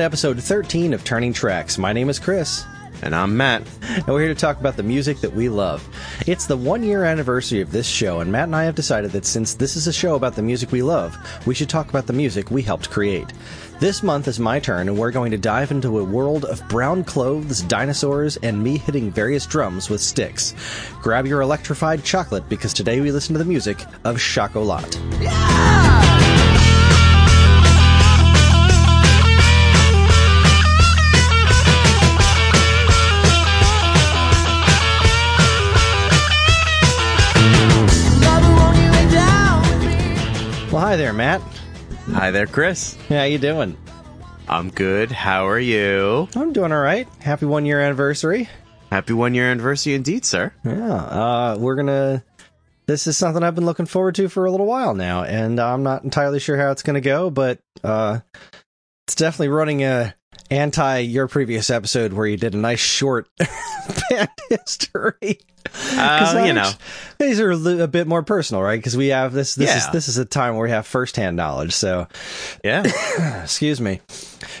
Welcome to episode 13 of Turning Tracks. My name is Kris. And I'm Matt. And we're here to talk about the music that we love. It's the one year anniversary of this show, and Matt and I have decided that since this is a show about the music we love, we should talk about the music we helped create. This month is my turn, and we're going to dive into a world of brown clothes, dinosaurs, and me hitting various drums with sticks. Grab your electrified chocolate because today we listen to the music of Schocholautte. Well, hi there, Matt. Hi there, Kris. How you doing? I'm good. How are you? I'm doing all right. Happy one year anniversary. Happy one year anniversary indeed, sir. Yeah, uh, we're gonna. This is something I've been looking forward to for a little while now, and I'm not entirely sure how it's gonna go, but uh, it's definitely running a anti your previous episode where you did a nice short band history. Uh, you know, these are a, bit more personal, right? Because we have this. This is this is a time where we have firsthand knowledge. So, yeah. excuse me.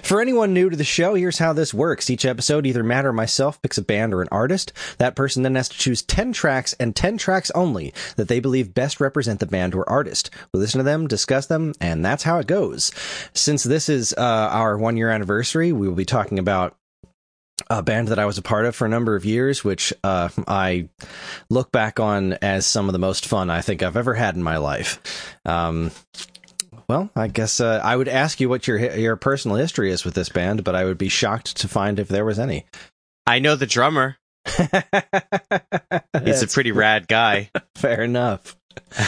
For anyone new to the show, here's how this works. Each episode, either Matt or myself picks a band or an artist. That person then has to choose 10 tracks and 10 tracks only that they believe best represent the band or artist. We listen to them, discuss them, and that's how it goes. Since this is uh, our one year anniversary, we will be talking about a band that I was a part of for a number of years, which uh, I look back on as some of the most fun I think I've ever had in my life. Um, well, I guess uh, I would ask you what your your personal history is with this band, but I would be shocked to find if there was any. I know the drummer. He's a pretty rad guy. fair enough.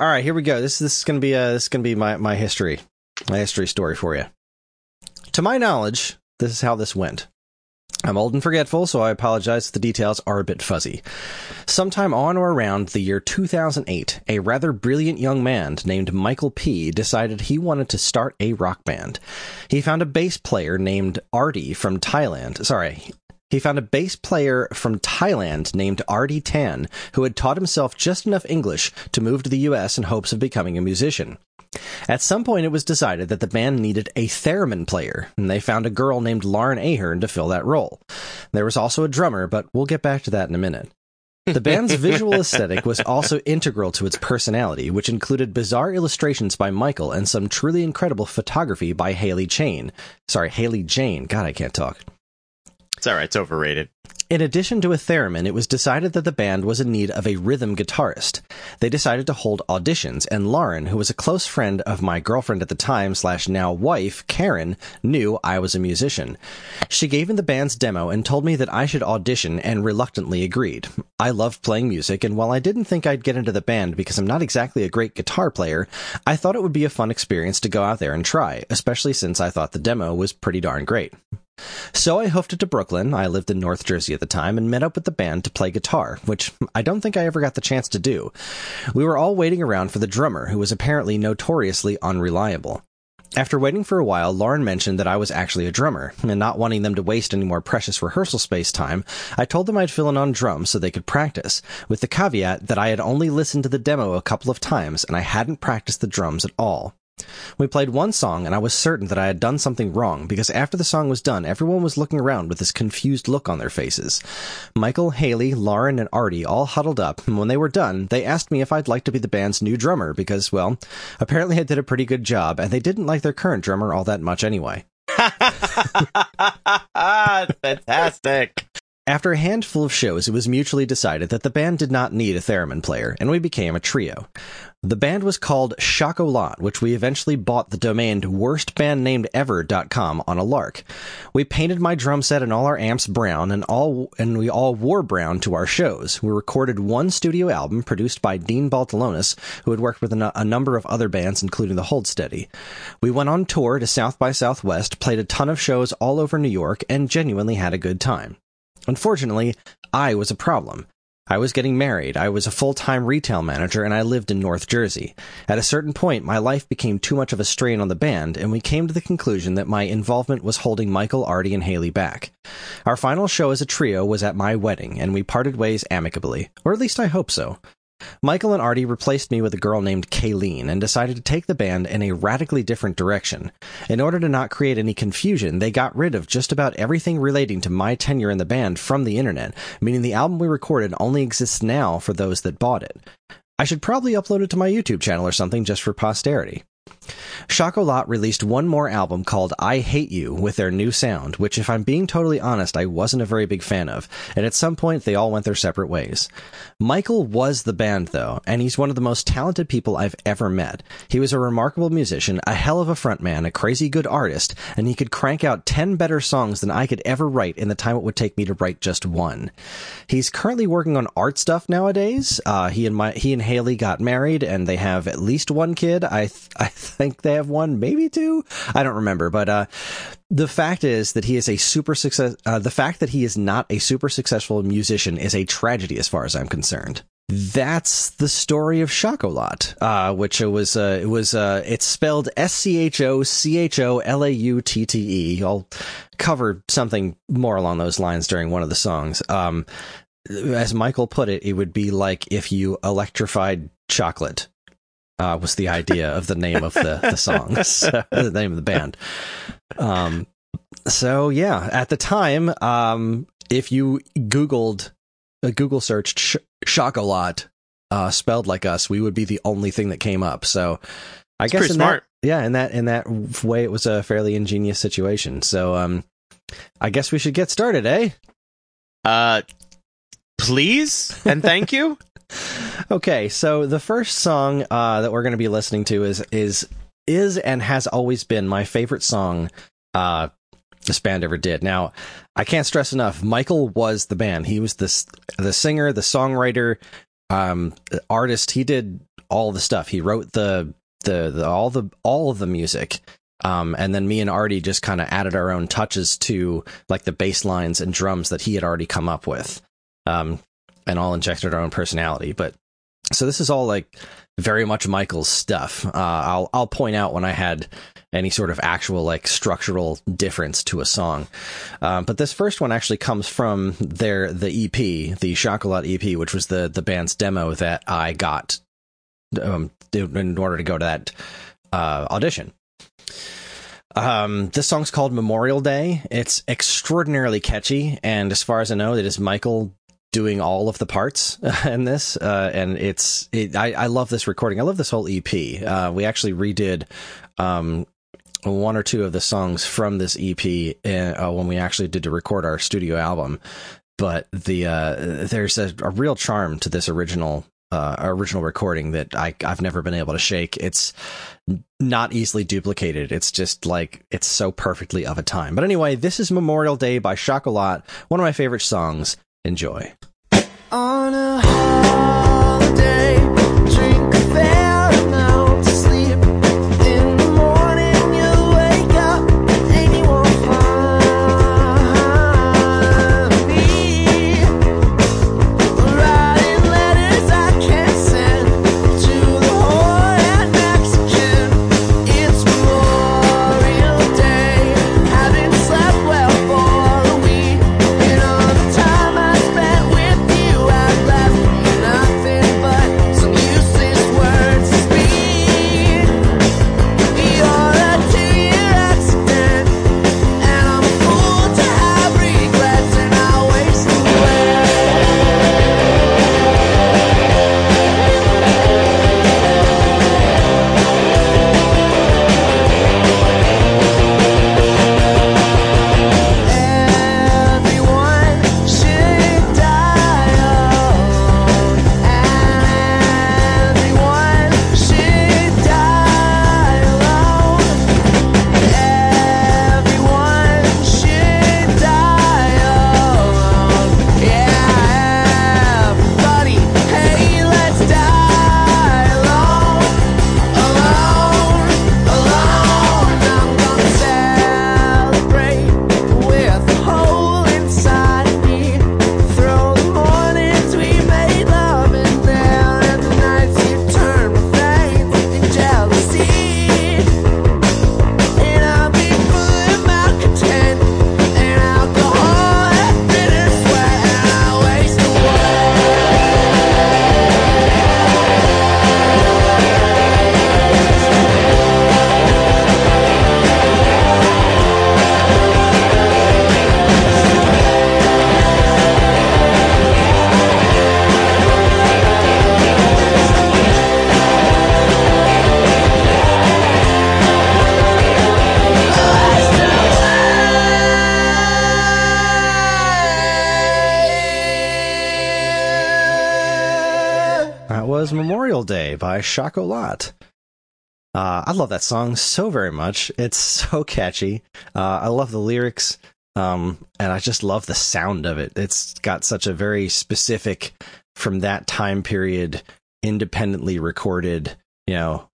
All right, here we go. This this is gonna be uh this is gonna be my my history, my history story for you. To my knowledge, this is how this went. I'm old and forgetful, so I apologize if the details are a bit fuzzy. Sometime on or around the year 2008, a rather brilliant young man named Michael P. decided he wanted to start a rock band. He found a bass player named Artie from Thailand. Sorry, he found a bass player from Thailand named Artie Tan, who had taught himself just enough English to move to the US in hopes of becoming a musician. At some point, it was decided that the band needed a theremin player, and they found a girl named Lauren Ahern to fill that role. There was also a drummer, but we'll get back to that in a minute. The band's visual aesthetic was also integral to its personality, which included bizarre illustrations by Michael and some truly incredible photography by Haley Chain. Sorry, Haley Jane. God, I can't talk. It's all right. It's overrated. In addition to a theremin, it was decided that the band was in need of a rhythm guitarist. They decided to hold auditions, and Lauren, who was a close friend of my girlfriend at the time slash now wife, Karen, knew I was a musician. She gave me the band's demo and told me that I should audition and reluctantly agreed. I loved playing music, and while I didn't think I'd get into the band because I'm not exactly a great guitar player, I thought it would be a fun experience to go out there and try, especially since I thought the demo was pretty darn great. So I hoofed it to Brooklyn. I lived in North Jersey at the time and met up with the band to play guitar, which I don't think I ever got the chance to do. We were all waiting around for the drummer, who was apparently notoriously unreliable. After waiting for a while, Lauren mentioned that I was actually a drummer, and not wanting them to waste any more precious rehearsal space time, I told them I'd fill in on drums so they could practice, with the caveat that I had only listened to the demo a couple of times and I hadn't practiced the drums at all. We played one song, and I was certain that I had done something wrong because after the song was done, everyone was looking around with this confused look on their faces. Michael, Haley, Lauren, and Artie all huddled up, and when they were done, they asked me if I'd like to be the band's new drummer because, well, apparently I did a pretty good job, and they didn't like their current drummer all that much anyway. Fantastic. After a handful of shows, it was mutually decided that the band did not need a theremin player, and we became a trio. The band was called Schocholautte, which we eventually bought the domain worstbandnamedever.com on a lark. We painted my drum set and all our amps brown, and all and we all wore brown to our shows. We recorded one studio album produced by Dean Baltulonis, who had worked with a, a number of other bands, including the Hold Steady. We went on tour to South by Southwest, played a ton of shows all over New York, and genuinely had a good time. Unfortunately, I was a problem. I was getting married, I was a full time retail manager, and I lived in North Jersey. At a certain point, my life became too much of a strain on the band, and we came to the conclusion that my involvement was holding Michael, Artie, and Haley back. Our final show as a trio was at my wedding, and we parted ways amicably. Or at least I hope so. Michael and Artie replaced me with a girl named Kayleen and decided to take the band in a radically different direction. In order to not create any confusion, they got rid of just about everything relating to my tenure in the band from the internet, meaning the album we recorded only exists now for those that bought it. I should probably upload it to my YouTube channel or something just for posterity. Schocholautte released one more album called I Hate You with their new sound, which, if I'm being totally honest, I wasn't a very big fan of, and at some point they all went their separate ways. Michael was the band, though, and he's one of the most talented people I've ever met. He was a remarkable musician, a hell of a frontman, a crazy good artist, and he could crank out 10 better songs than I could ever write in the time it would take me to write just one. He's currently working on art stuff nowadays. Uh, he and my, he and Haley got married, and they have at least one kid. I, th- I think they have one, maybe two. I don't remember, but uh, the fact is that he is a super success. Uh, the fact that he is not a super successful musician is a tragedy, as far as I'm concerned. That's the story of Schocholautte, uh, which it was. Uh, it was. Uh, it's spelled S C H O C H O L A U T T E. I'll cover something more along those lines during one of the songs. Um, as Michael put it, it would be like if you electrified chocolate uh, was the idea of the name of the, the songs, the name of the band. Um, so yeah, at the time, um, if you Googled, uh, Google searched sh- Schocholautte, uh, spelled like us, we would be the only thing that came up. So I It's guess in smart. that, yeah, in that, in that way, it was a fairly ingenious situation. So, um, I guess we should get started, eh? Uh, please and thank you. Okay, so the first song uh, that we're going to be listening to is is is and has always been my favorite song uh, this band ever did. Now, I can't stress enough. Michael was the band. He was the the singer, the songwriter, um, artist. He did all the stuff. He wrote the the, the all the all of the music. Um, and then me and Artie just kind of added our own touches to like the bass lines and drums that he had already come up with. Um, and all injected our own personality. But so this is all like very much Michael's stuff. Uh, I'll I'll point out when I had any sort of actual like structural difference to a song. Um, but this first one actually comes from their the EP, the Schocholautte EP, which was the the band's demo that I got um, in order to go to that uh, audition. Um, this song's called Memorial Day. It's extraordinarily catchy, and as far as I know, it is Michael doing all of the parts in this. Uh, and it's, it, I, I love this recording. I love this whole EP. Uh, we actually redid, um, one or two of the songs from this EP uh, when we actually did to record our studio album. But the, uh, there's a, a real charm to this original, uh, original recording that I, I've never been able to shake. It's not easily duplicated. It's just like, it's so perfectly of a time. But anyway, this is Memorial Day by Schocholautte, one of my favorite songs. Enjoy. On a holiday, Schocholautte. Uh, I love that song so very much. It's so catchy. Uh, I love the lyrics, um, and I just love the sound of it. It's got such a very specific, from that time period, independently recorded, you know,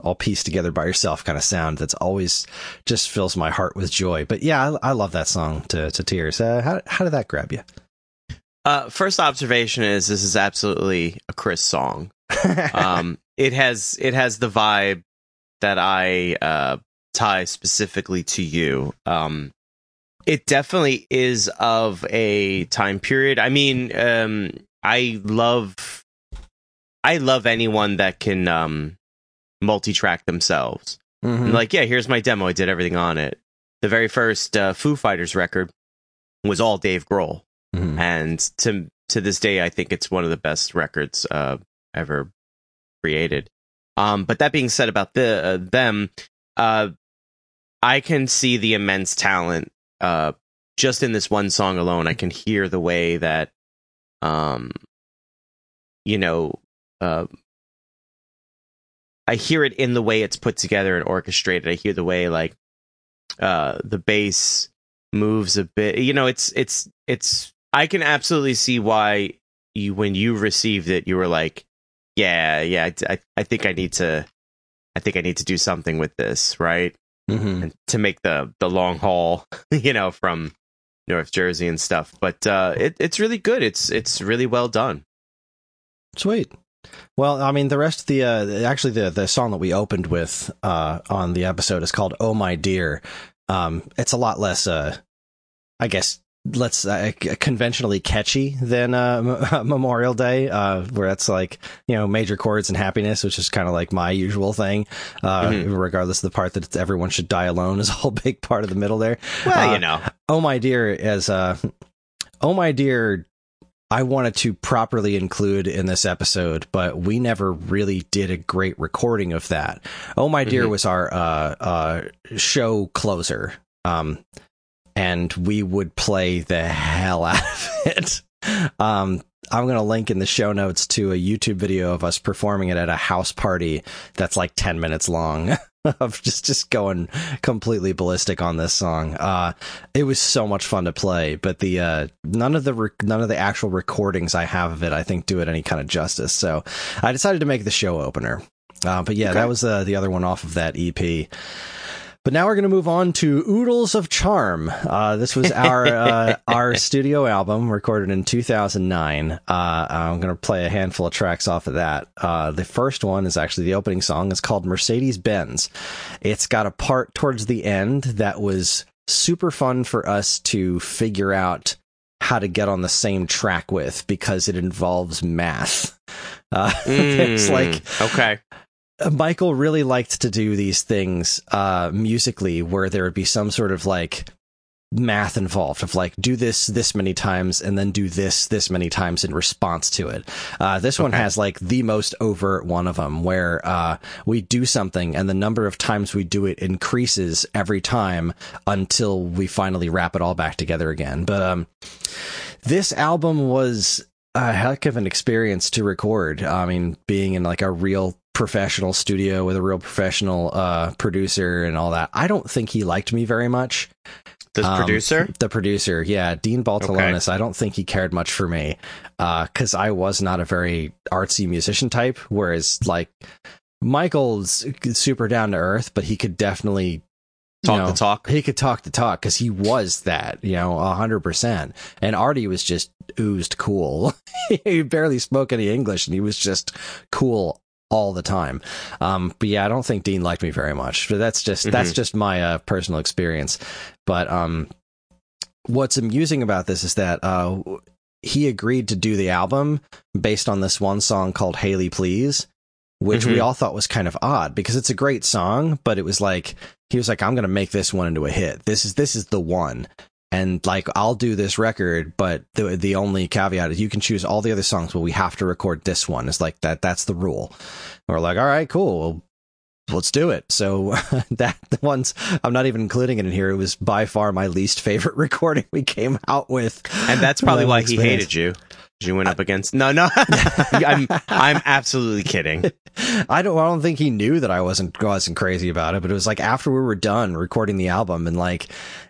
all pieced together by yourself kind of sound that's always just fills my heart with joy. But yeah, I, I love that song to, to tears. Uh, how, how did that grab you? Uh, first observation is this is absolutely a Kris song. Um, it has it has the vibe that I uh, tie specifically to you. Um, it definitely is of a time period. I mean, um, I love I love anyone that can um, multi-track themselves. Mhm. Like, yeah, here's my demo. I did everything on it. The very first uh, Foo Fighters record was all Dave Grohl, Mhm. and to to this day, I think it's one of the best records uh, ever created. Um, but that being said about the uh, them, uh, I can see the immense talent uh, just in this one song alone. I can hear the way that, um, you know, uh, I hear it in the way it's put together and orchestrated. I hear the way like uh, the bass moves a bit. You know, it's it's it's. I can absolutely see why you when you received it, you were like, yeah, yeah. I I think I need to. I think I need to do something with this, right? Mhm. and to make the the long haul, you know, from North Jersey and stuff. But uh, it, it's really good. It's it's really well done. Sweet. Well, I mean, the rest of the uh, actually the the song that we opened with uh, on the episode is called "Oh My Dear." Um, it's a lot less, uh, I guess, let's uh, conventionally catchy than uh, Memorial Day, uh, where that's like you know major chords and happiness, which is kind of like my usual thing. Uh, Mhm. Regardless of the part that it's everyone should die alone is a whole big part of the middle there. Well, Uh, you know, Oh my dear, as uh, oh my dear, I wanted to properly include in this episode, but we never really did a great recording of that. Oh my dear Mhm. was our uh, uh, show closer, um, and we would play the hell out of it. Um, I'm going to link in the show notes to a YouTube video of us performing it at a house party that's like 10 minutes long of just, just going completely ballistic on this song. Uh, it was so much fun to play, but the, uh, none of the, rec- none of the actual recordings I have of it, I think do it any kind of justice. So I decided to make the show opener. Uh, but yeah, Okay. that was, uh, the other one off of that EP. But now we're going to move on to Oodles of Charm. Uh, this was our uh, our studio album recorded in 2009. Uh, I'm going to play a handful of tracks off of that. Uh, the first one is actually the opening song. It's called Mercedes Benz. It's got a part towards the end that was super fun for us to figure out how to get on the same track with because it involves math. Uh, it's Mm, like okay, Michael really liked to do these things uh, musically where there would be some sort of like math involved of like do this this many times and then do this this many times in response to it. Uh, this one has like the most overt one of them where uh, we do something and the number of times we do it increases every time until we finally wrap it all back together again. But um, this album was a heck of an experience to record. I mean, being in like a real professional studio with a real professional uh, producer and all that. I don't think he liked me very much. the Um, producer. The producer, yeah, Dean Baltulonis. I don't think he cared much for me because I was not a very artsy musician type. Whereas, like, Michael's super down to earth, but he could definitely Talk know, the talk. He could talk the talk because he was that, you know, a hundred percent. And Artie was just oozed cool. he barely spoke any English, and he was just cool all the time. Um, but yeah, I don't think Dean liked me very much. But that's just that's Mhm. just my uh, personal experience. But um, what's amusing about this is that uh, he agreed to do the album based on this one song called "Haley Please." Which we Mhm. all thought was kind of odd because it's a great song, but it was like he was like, "I'm going to make this one into a hit. This is this is the one." And like, I'll do this record, but the the only caveat is you can choose all the other songs, but we have to record this one. It's like that. That's the rule. And we're like, all right, cool. Well, let's do it. So that the ones I'm not even including it in here. It was by far my least favorite recording we came out with, And that's probably why he hated you. You went up against no, no. I'm I'm absolutely kidding. I don't. I don't think he knew that I wasn't wasn't crazy about it. But it was like after we were done recording the album, and like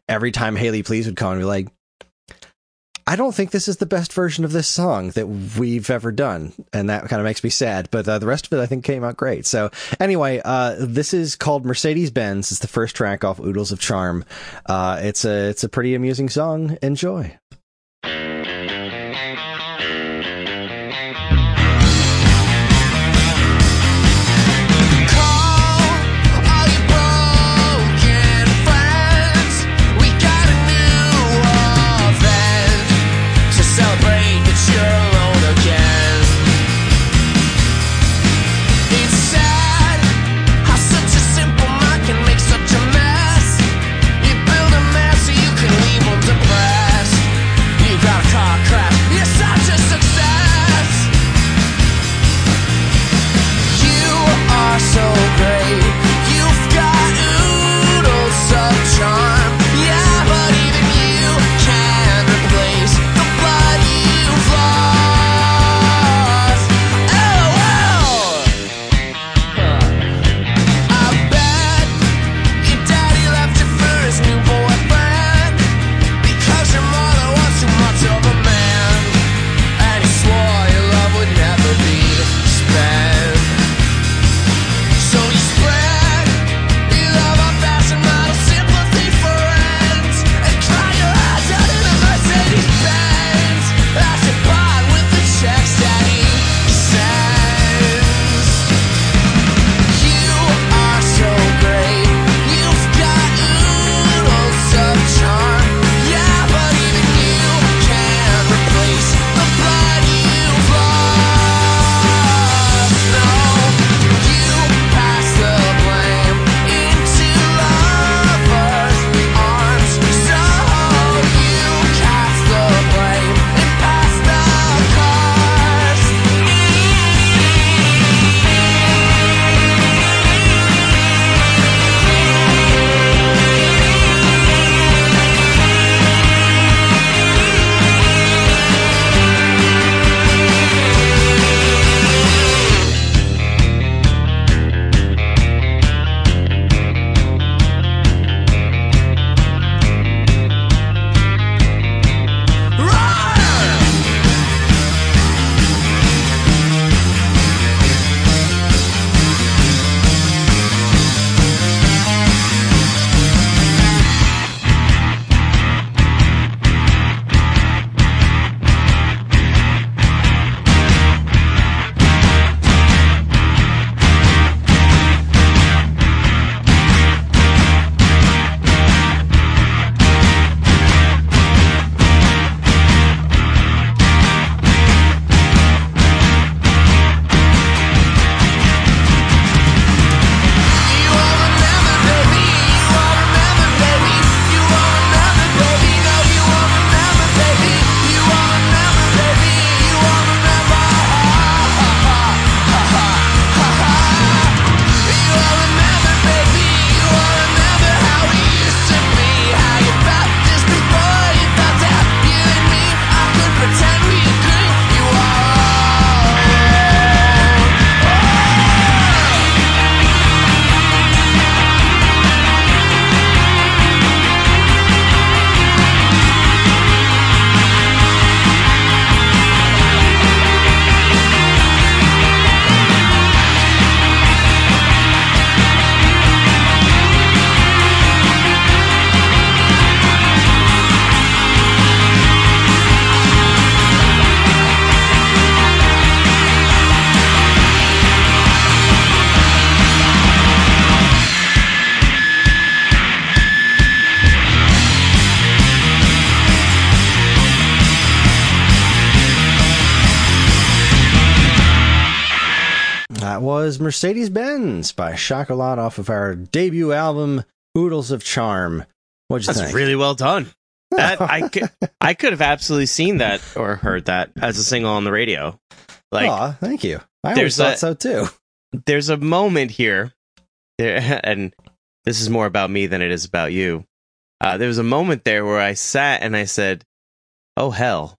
every time Haley Please would come and be like, "I don't think this is the best version of this song that we've ever done," and that kind of makes me sad. But uh, the rest of it, I think, came out great. So anyway, uh, this is called Mercedes Benz. It's the first track off Oodles of Charm. Uh, it's a it's a pretty amusing song. Enjoy. Mercedes Benz by Schocholautte off of our debut album, Oodles of Charm. What'd you That's think? really well done. That I could I could have absolutely seen that or heard that as a single on the radio. Like Aw, thank you. I always thought a- so too. there's a moment here, there, and this is more about me than it is about you. Uh, there was a moment there where I sat and I said, "Oh hell,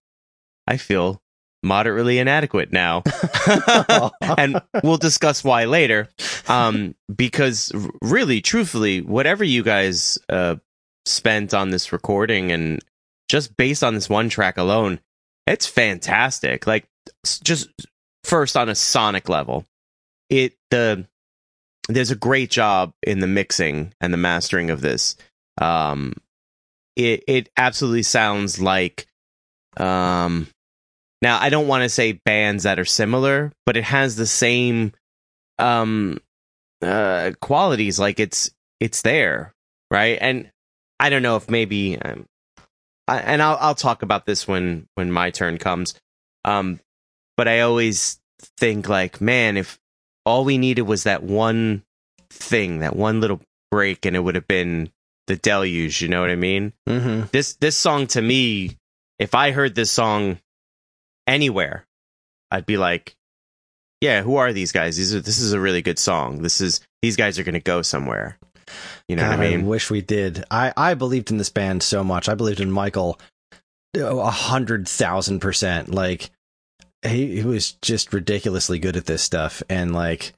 I feel moderately inadequate now. and we'll discuss why later. Um, because really, truthfully, whatever you guys uh, spent on this recording and just based on this one track alone, it's fantastic. Like, just first on a sonic level, it the there's a great job in the mixing and the mastering of this. Um, it it absolutely sounds like um now I don't want to say bands that are similar, but it has the same um uh qualities like it's it's there, right? And I don't know if maybe um, I, and I'll I'll talk about this when when my turn comes. Um but I always think like, man, if all we needed was that one thing, that one little break and it would have been the deluge, you know what I mean? Mm-hmm. this this song to me if i heard this song anywhere i'd be like yeah who are these guys these are, this is a really good song this is these guys are going to go somewhere you know God, what i mean wish we did. I, I believed in this band so much. I believed in Michael a hundred thousand percent. Like he, he was just ridiculously good at this stuff, and like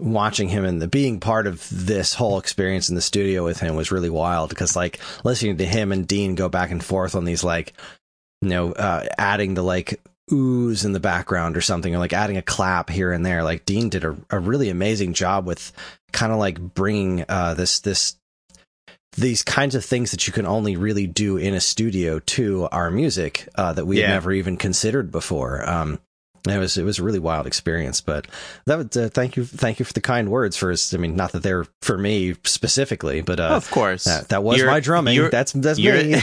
watching him and the being part of this whole experience in the studio with him was really wild because like listening to him and Dean go back and forth on these like you know uh, adding the like ooze in the background or something or like adding a clap here and there like Dean did a, a really amazing job with kind of like bringing uh this this these kinds of things that you can only really do in a studio to our music uh, that we Yeah. never even considered before. Um, it was it was a really wild experience, but that would uh, thank you thank you for the kind words for I mean not that they're for me specifically, but uh, of course that, that was You're- my drumming. That's that's me.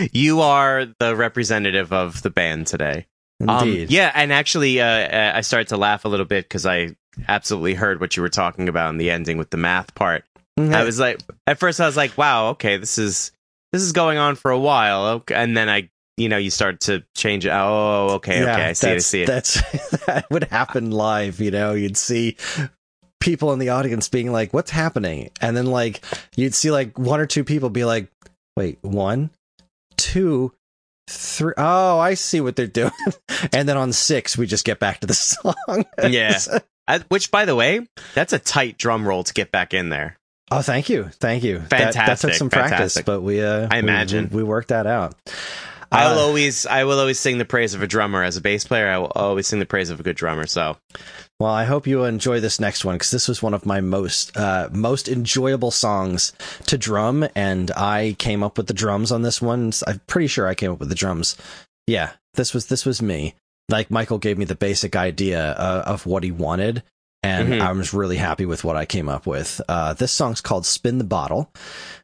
you are the representative of the band today Um, yeah, and actually, uh, uh, I started to laugh a little bit because I absolutely heard what you were talking about in the ending with the math part. I was like, at first, I was like, "Wow, okay, this is this is going on for a while," okay. and then I, you know, you start to change it. Oh, okay, okay, I see it, I see it. That's that would happen live. You know, you'd see people in the audience being like, "What's happening?" And then like you'd see like one or two people be like, "Wait, one, two, three. Oh, I see what they're doing." and then on six, we just get back to the song. Yeah. I, which, by the way, that's a tight drum roll to get back in there. oh, thank you, thank you. That- That, took Fantastic, some practice, fantastic. but we. Uh, I imagine. we, we worked that out. I will Uh, always, I will always sing the praise of a drummer as a bass player. I will always sing the praise of a good drummer. So, Well, I hope you enjoy this next one because this was one of my most uh, most enjoyable songs to drum, and I came up with the drums on this one. I'm pretty sure I came up with the drums. Yeah, this was this was me. Like Michael gave me the basic idea uh, of what he wanted, and Mhm. I was really happy with what I came up with. Uh, this song's called "Spin the Bottle."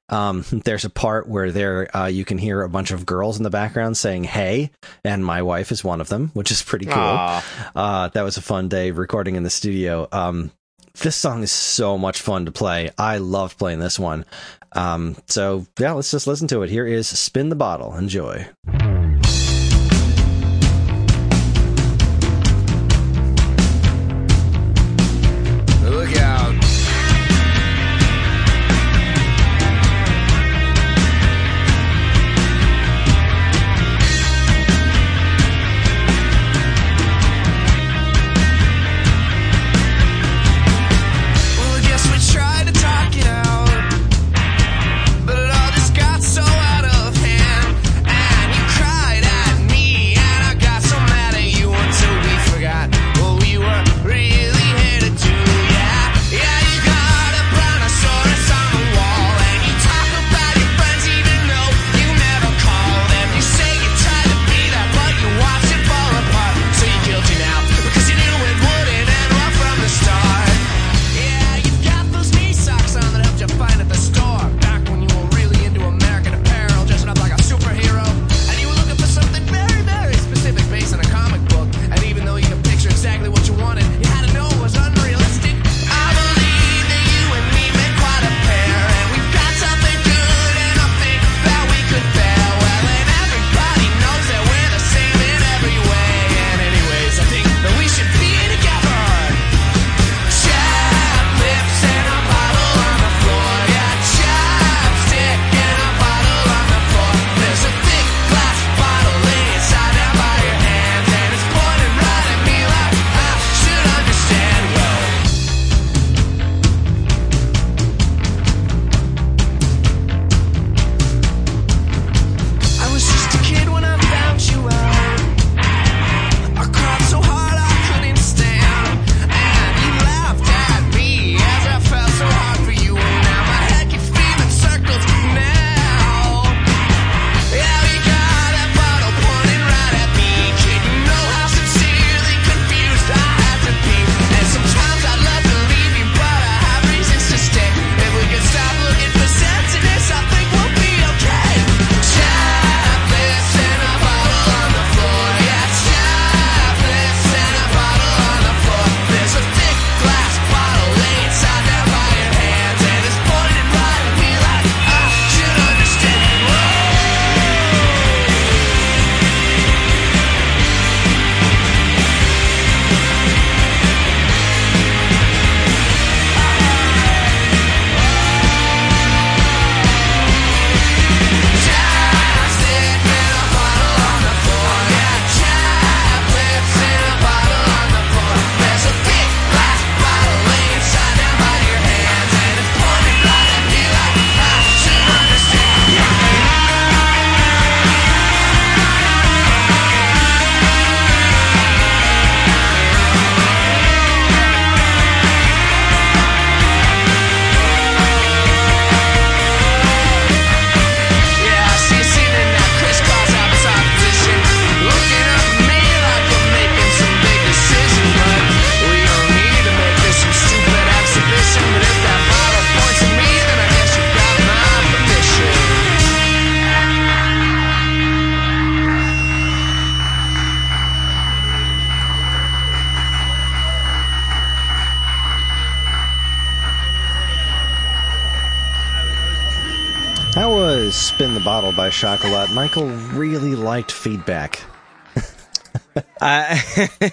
Um, there's a part where there uh, you can hear a bunch of girls in the background saying "Hey," and my wife is one of them, which is pretty cool. Uh, that was a fun day recording in the studio. Um, this song is so much fun to play. I loved playing this one. Um, so yeah, let's just listen to it. Here is Spin the Bottle. Enjoy. Feedback. Uh,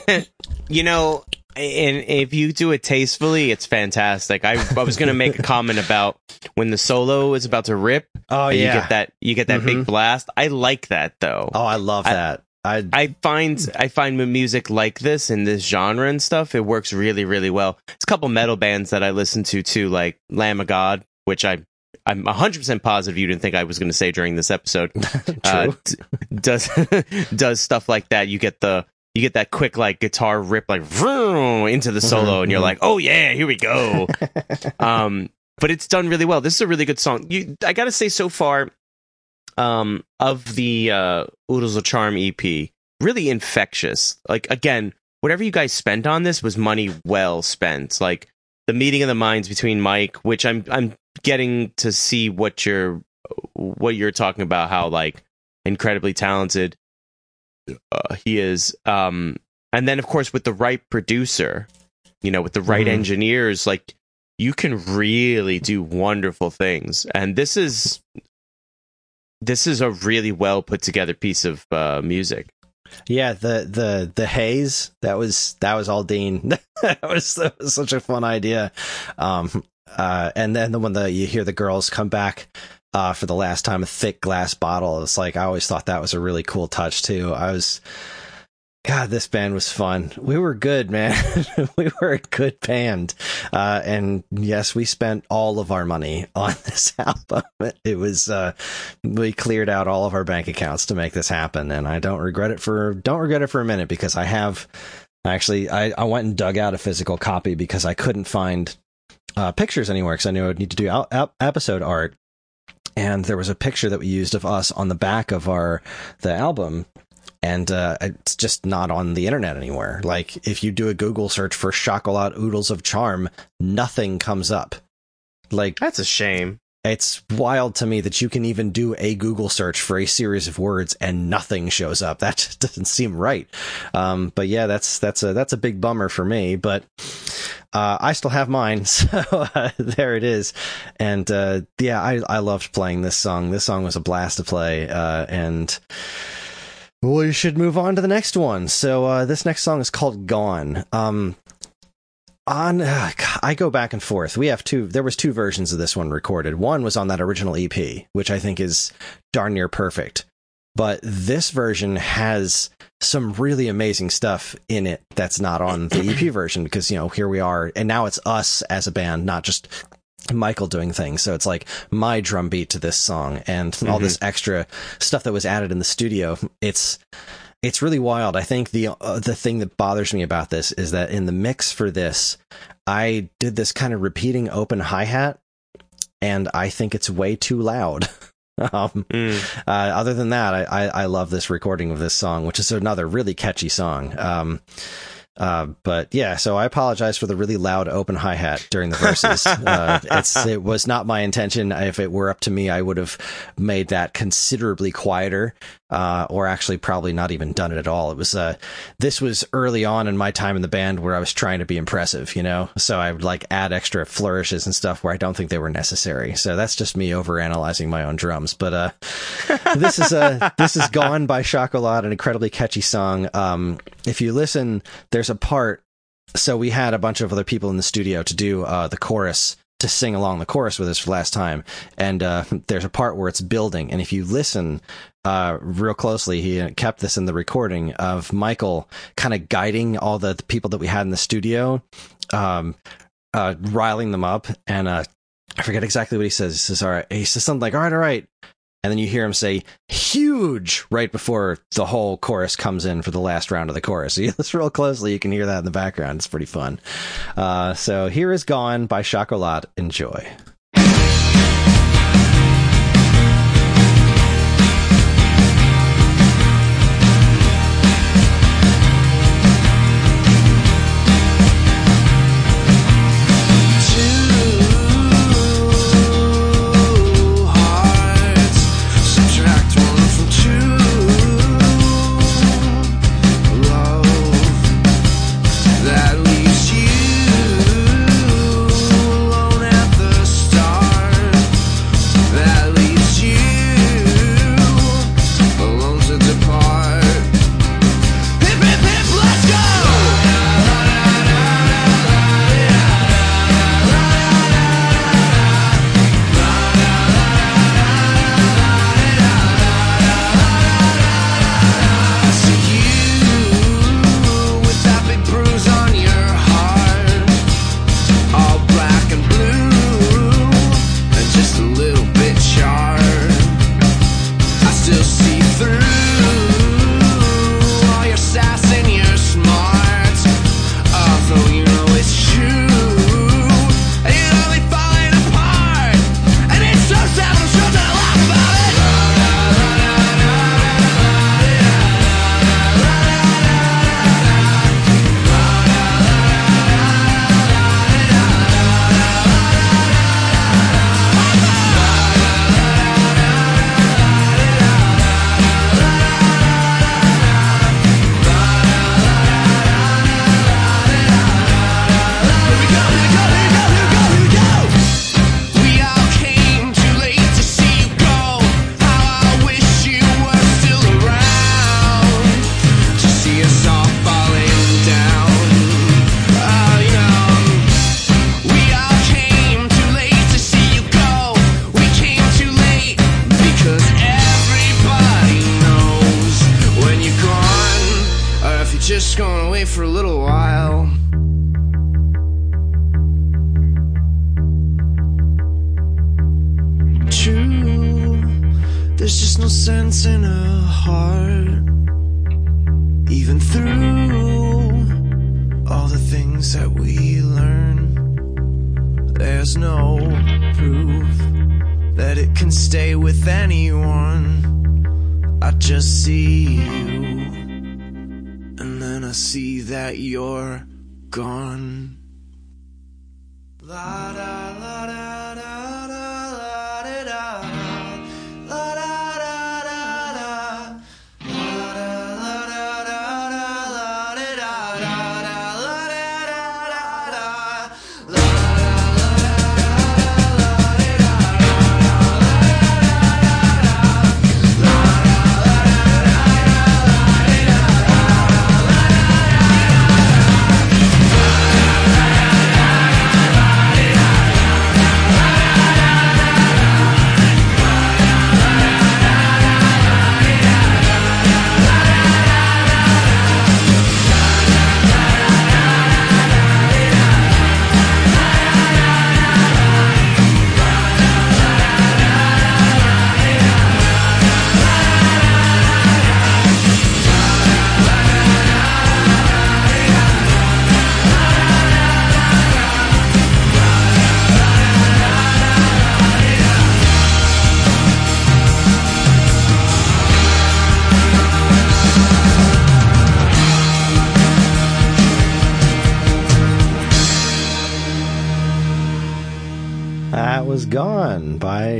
you know, and if you do it tastefully, it's fantastic. I, I was going to make a comment about when the solo is about to rip. Oh, yeah. you get that you get that Mhm. big blast. I like that though. Oh, I love I- that. I, I find I find music like this in this genre and stuff, it works really really well. It's a couple metal bands that I listen to too, like Lamb of God, which I I'm 100 percent positive you didn't think I was going to say during this episode. uh, d- does does stuff like that. You get the you get that quick like guitar rip like vroom, into the solo, and you're Mhm. like, oh yeah, here we go. um, but it's done really well. This is a really good song. You, I gotta say, so far, um, of the uh, Oodles of Charm EP, really infectious. Like again, whatever you guys spent on this was money well spent. Like the meeting of the minds between Mike, which I'm I'm getting to see what you're what you're talking about, how like incredibly talented uh, he is. Um, and then of course with the right producer, you know, with the right Mhm. engineers, like you can really do wonderful things. And this is this is a really well put together piece of uh, music. Yeah, the the the haze that was that was all Dean. that was that was such a fun idea. Um, uh, and then when the you hear the girls come back uh, for the last time, a thick glass bottle. It's like I always thought that was a really cool touch too. I was, God, this band was fun. We were good, man. we were a good band. Uh, and yes, we spent all of our money on this album. It was, uh, we cleared out all of our bank accounts to make this happen. And I don't regret it for, don't regret it for a minute because I have actually, I, I went and dug out a physical copy because I couldn't find, uh, pictures anywhere because I knew I would need to do out, out, episode art. And there was a picture that we used of us on the back of our, the album and uh, it's just not on the internet anywhere. Like if you do a Google search for "Schocholautte oodles of charm," nothing comes up. Like That's a shame. It's wild to me that you can even do a Google search for a series of words and nothing shows up. That doesn't seem right. Um, but yeah, that's that's a that's a big bummer for me. But uh, I still have mine, so uh, there it is. And uh, yeah, I I loved playing this song. This song was a blast to play, uh, and we should move on to the next one. So uh, this next song is called "Gone." Um, on uh, I go back and forth. We have two. There was two versions of this one recorded. One was on that original EP, which I think is darn near perfect. But this version has some really amazing stuff in it that's not on the EP version because you know here we are, and now it's us as a band, not just Michael doing things. So it's like my drum beat to this song and all this extra stuff that was added in the studio. It's it's really wild. I think the uh, the thing that bothers me about this is that in the mix for this, I did this kind of repeating open hi hat, and I think it's way too loud. um, Mm. uh, other than that, I, I I love this recording of this song, which is another really catchy song. Um, uh, but yeah, so I apologize for the really loud open hi hat during the verses. uh, it's it was not my intention. If it were up to me, I would have made that considerably quieter, uh, or actually probably not even done it at all. It was uh, this was early on in my time in the band where I was trying to be impressive, you know. So I would like add extra flourishes and stuff where I don't think they were necessary. So that's just me over analyzing my own drums. But uh, this is uh this is gone by Schocholautte, an incredibly catchy song. Um, if you listen, there's a part. So we had a bunch of other people in the studio to do uh, the chorus to sing along the chorus with us for last time, and uh, there's a part where it's building, and if you listen uh, real closely, he kept this in the recording of Michael kind of guiding all the, the people that we had in the studio, um, uh, riling them up, and uh, I forget exactly what he says. He says, "All right," he says something like, "All right, all right." And then you hear him say huge right before the whole chorus comes in for the last round of the chorus. So you listen real closely, you can hear that in the background. It's pretty fun. Uh, so here is Gone by Schocholautte. Enjoy.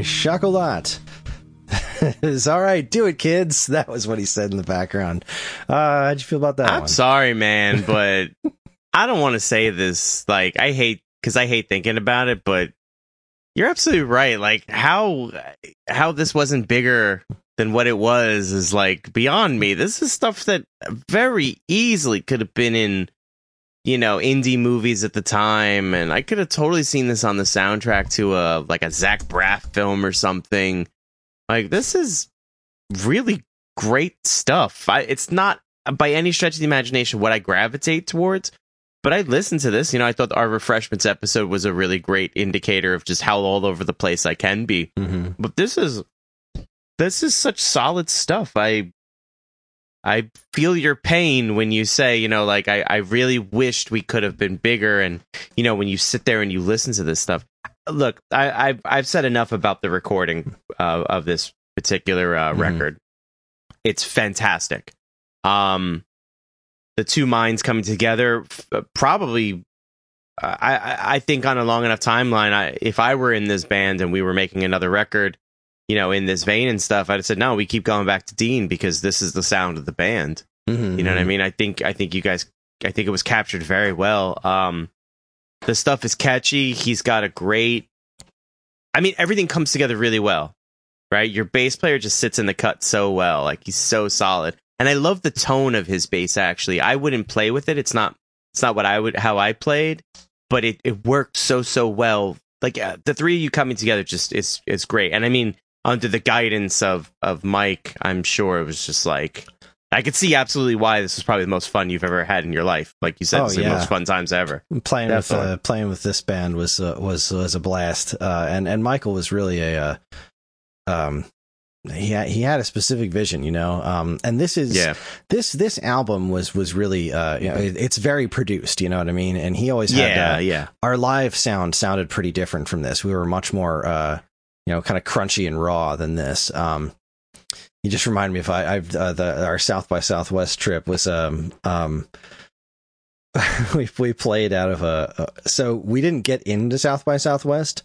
Schocholautte. it's all right, do it, kids. That was what he said in the background. Uh, how'd you feel about that I'm one? sorry, man, but I don't want to say this. Like, I hate because I hate thinking about it, but you're absolutely right. Like how how this wasn't bigger than what it was is like beyond me. This is stuff that very easily could have been in you know indie movies at the time, and I could have totally seen this on the soundtrack to a like a Zach Braff film or something. Like this is really great stuff. I, it's not by any stretch of the imagination what I gravitate towards, but I listened to this. You know, I thought our refreshments episode was a really great indicator of just how all over the place I can be. Mhm. But this is this is such solid stuff. I I feel your pain when you say, you know, like I, I really wished we could have been bigger and you know, when you sit there and you listen to this stuff. Look, I, I've I've said enough about the recording uh, of this particular uh, Mhm. record. It's fantastic. Um, the two minds coming together, f- uh, probably. uh, I I- I think on a long enough timeline, I if I were in this band and we were making another record, you know, in this vein and stuff, I'd have said no. We keep going back to Dean because this is the sound of the band. Mhm. You know what I mean? I think I think you guys I think it was captured very well. Um the stuff is catchy. He's got a great I mean everything comes together really well. Right? Your bass player just sits in the cut so well. Like he's so solid. And I love the tone of his bass actually. I wouldn't play with it. It's not it's not what I would how I played, but it it worked so so well. Like uh, the three of you coming together just is is great. And I mean under the guidance of of Mike, I'm sure it was just like I could see absolutely why this was probably the most fun you've ever had in your life. Like you said, Oh, it's the most fun times ever. playing with uh, playing with this band was uh, was was a blast. Uh, and and Michael was really a uh, um he had, he had a specific vision, you know. Um, and this is Yeah, this this album was was really uh you know it, it's very produced, you know what I mean. And he always had yeah, uh, yeah. our live sound sounded pretty different from this. We were much more, uh, you know, kind of crunchy and raw than this. Um, you just remind me if I, I've uh, the our South by Southwest trip was um um. we we played out of a, a so we didn't get into South by Southwest,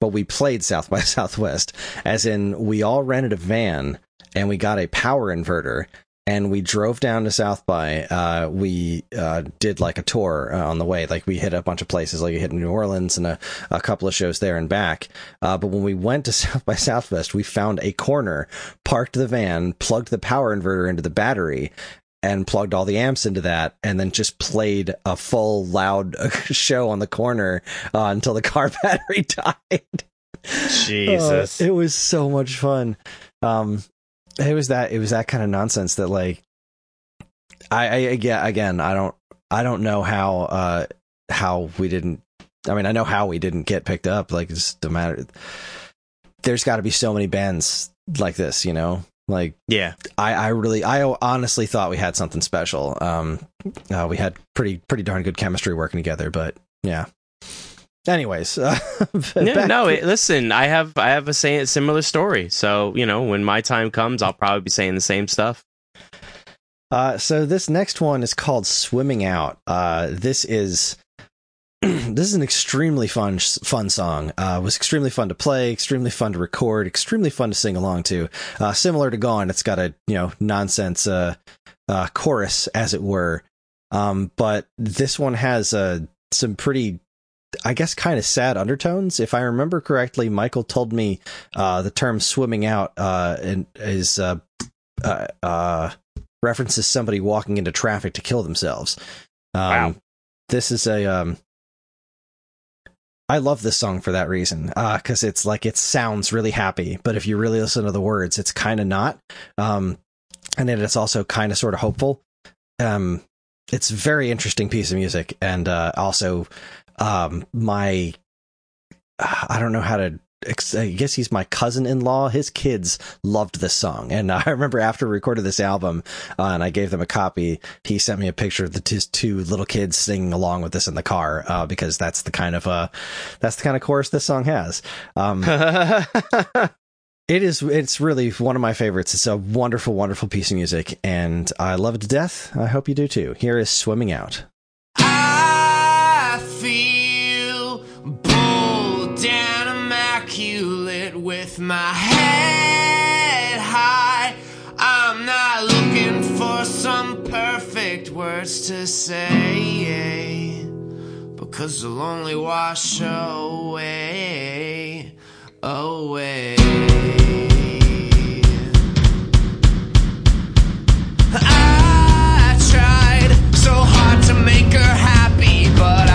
but we played South by Southwest. As in, we all rented a van and we got a power inverter and we drove down to South by. Uh, we uh, did like a tour uh, on the way. Like we hit a bunch of places, like we hit New Orleans and a, a couple of shows there and back. Uh, but when we went to South by Southwest, we found a corner, parked the van, plugged the power inverter into the battery. And plugged all the amps into that, and then just played a full loud show on the corner uh, until the car battery died. Jesus. Uh, it was so much fun. Um, it was that it was that kind of nonsense that like I, I yeah again I don't I don't know how uh how we didn't I mean I know how we didn't get picked up like it's the matter there's got to be so many bands like this you know Like Yeah. I, I really, I honestly thought we had something special. Um, uh, we had pretty, pretty darn good chemistry working together. But yeah. Anyways, uh, back no, it, listen, I have I have a say, similar story. So, you know, when my time comes, I'll probably be saying the same stuff. Uh, so this next one is called "Swimming Out." Uh, this is this is an extremely fun fun song. Uh, it was extremely fun to play, extremely fun to record, extremely fun to sing along to. Uh, similar to "Gone," it's got a you know nonsense uh, uh, chorus, as it were. Um, but this one has uh, some pretty, I guess, kind of sad undertones. If I remember correctly, Michael told me uh, the term "swimming out" uh, and is uh, uh, uh, references somebody walking into traffic to kill themselves. Um, Wow. This is a. Um, I love this song for that reason, because it's like it sounds really happy, but if you really listen to the words, it's kind of not. Um, and then it's also kind of sort of hopeful. Um, it's a very interesting piece of music, and uh, also um, my I don't know how to. I guess he's my cousin-in-law. His kids loved this song, and I remember after we recorded this album, uh, and I gave them a copy. He sent me a picture of the his two little kids singing along with this in the car, uh, because that's the kind of uh, that's the kind of chorus this song has. Um, it is it's really one of my favorites. It's a wonderful, wonderful piece of music, and I love it to death. I hope you do too. Here is "Swimming Out." Feel bold and immaculate with my head high. I'm not looking for some perfect words to say because they'll only wash away, away. I tried so hard to make her happy, but I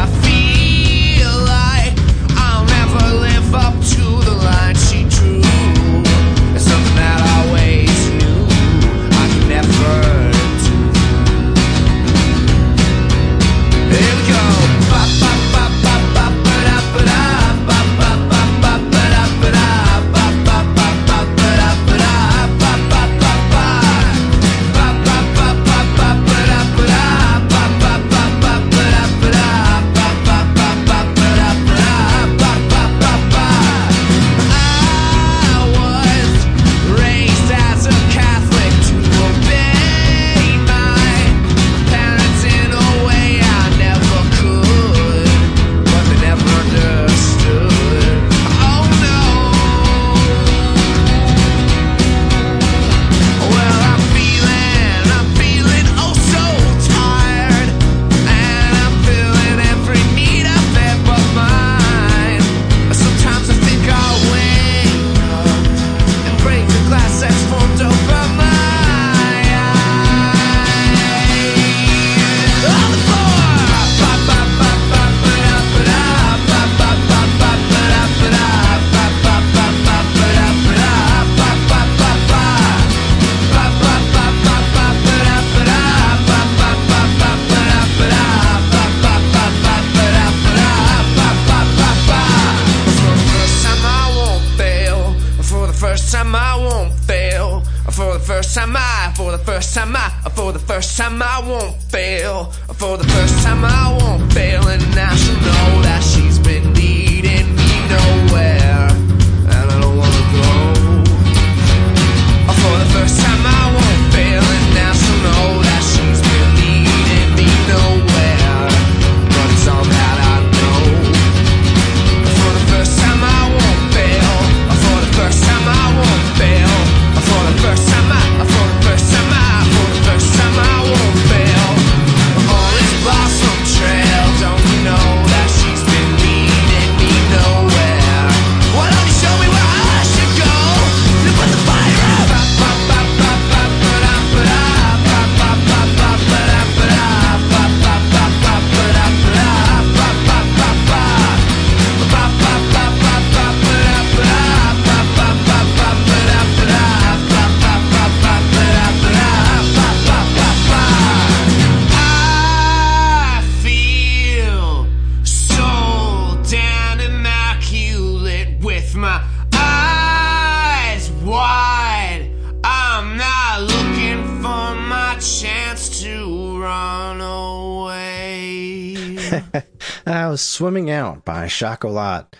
Schocholautte.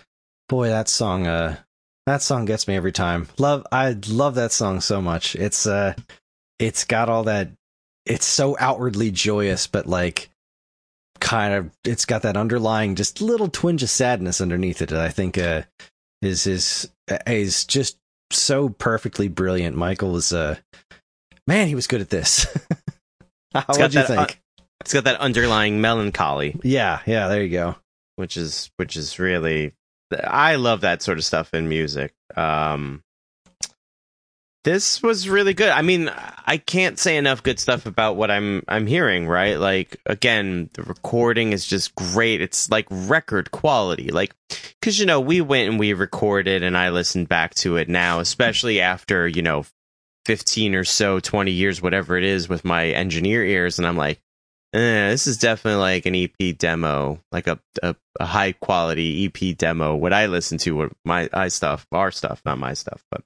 Boy, that song, uh, that song gets me every time. Love, I love that song so much. It's, uh, it's got all that, it's so outwardly joyous, but like, kind of, it's got that underlying, just little twinge of sadness underneath it that I think, uh, is, is, is just so perfectly brilliant. Michael was, uh, man, he was good at this. How would you that, think? It's got that underlying melancholy, yeah, yeah, there you go. Which is which is really I love that sort of stuff in music. Um this was really good. I mean, I can't say enough good stuff about what I'm I'm hearing, right? Like again, the recording is just great. It's like record quality. Like cuz you know, we went and we recorded and I listened back to it now, especially after, you know, 15 or so, 20 years whatever it is with my engineer ears and I'm like Eh, this is definitely like an EP demo, like a, a, a high quality EP demo. What I listen to, what my I stuff, our stuff, not my stuff, but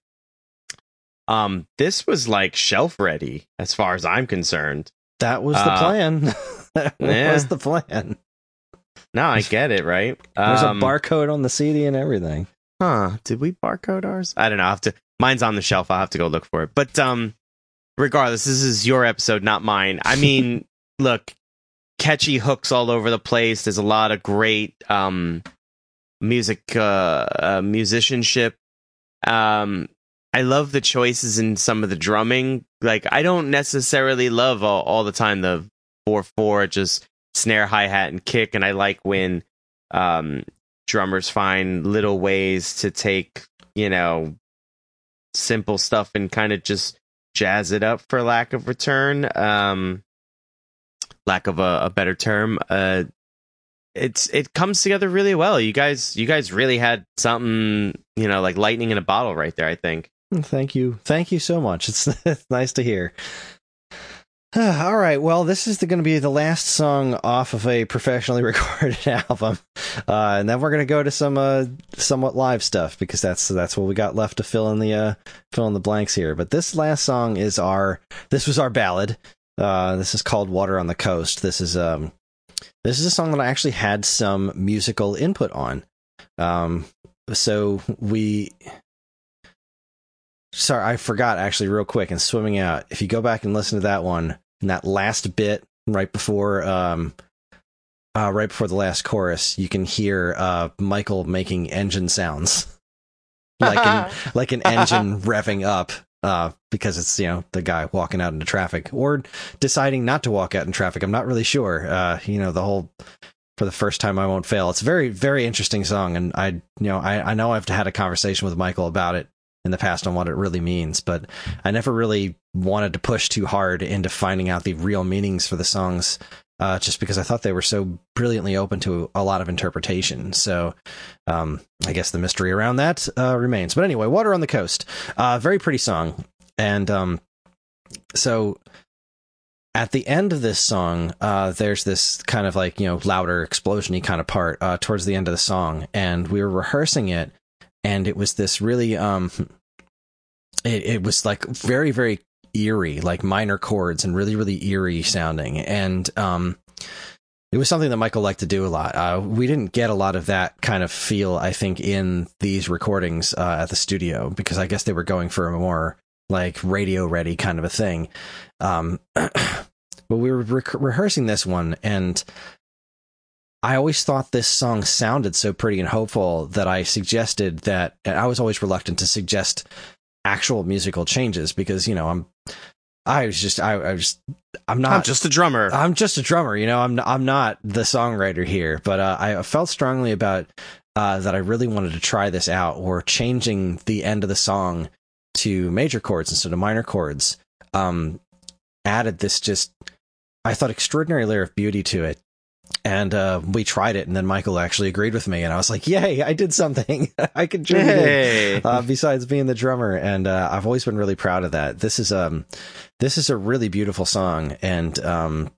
um, this was like shelf ready as far as I'm concerned. That was the Uh, plan. that yeah. was the plan. No, I get it, right? There's Um, a barcode on the CD and everything. Huh? Did we barcode ours? I don't know. I have to. Mine's on the shelf. I'll have to go look for it. But um, regardless, this is your episode, not mine. I mean, look, catchy hooks all over the place. There's a lot of great um music, uh, uh musicianship. Um, I love the choices in some of the drumming. Like, I don't necessarily love all, all the time the four four just snare hi hat and kick, and I like when um drummers find little ways to take you know simple stuff and kind of just jazz it up for lack of return um lack of a, a better term uh it's it comes together really well you guys you guys really had something you know like lightning in a bottle right there i think Thank you. Thank you so much. It's, it's nice to hear. All right. Well, this is going to be the last song off of a professionally recorded album, uh, and then we're going to go to some uh, somewhat live stuff because that's that's what we got left to fill in the uh, fill in the blanks here. But this last song is our this was our ballad. Uh, this is called "Water on the Coast." This is um this is a song that I actually had some musical input on. Um, so we sorry, I forgot actually real quick and swimming out. If you go back and listen to that one, in that last bit right before um uh right before the last chorus, you can hear uh Michael making engine sounds. like an like an engine revving up uh because it's you know the guy walking out into traffic or deciding not to walk out in traffic. I'm not really sure. Uh you know the whole for the first time I won't fail. It's a very very interesting song and I you know I I know I've had a conversation with Michael about it in the past on what it really means, but I never really wanted to push too hard into finding out the real meanings for the songs, uh, just because I thought they were so brilliantly open to a lot of interpretation. So, um, I guess the mystery around that uh, remains. But anyway, "Water on the Coast," uh, very pretty song, and um, so at the end of this song, uh, there's this kind of like you know louder explosiony kind of part uh, towards the end of the song, and we were rehearsing it and it was this really um it, it was like very very eerie like minor chords and really really eerie sounding and um it was something that Michael liked to do a lot. Uh, we didn't get a lot of that kind of feel, I think, in these recordings uh, at the studio because I guess they were going for a more like radio ready kind of a thing. Um, but we were re- rehearsing this one, and I always thought this song sounded so pretty and hopeful that I suggested that I was always reluctant to suggest actual musical changes because you know I'm I was just I, I was I'm not i'm just a drummer I'm just a drummer, you know. I'm I'm not the songwriter here, but uh, I felt strongly about uh, that. I really wanted to try this out, or changing the end of the song to major chords instead of minor chords. Um, added this just I thought extraordinary layer of beauty to it. And uh, we tried it, and then Michael actually agreed with me, and I was like, "Yay! I did something. I contributed." Hey. uh, besides being the drummer, and uh, I've always been really proud of that. This is um, this is a really beautiful song, and um,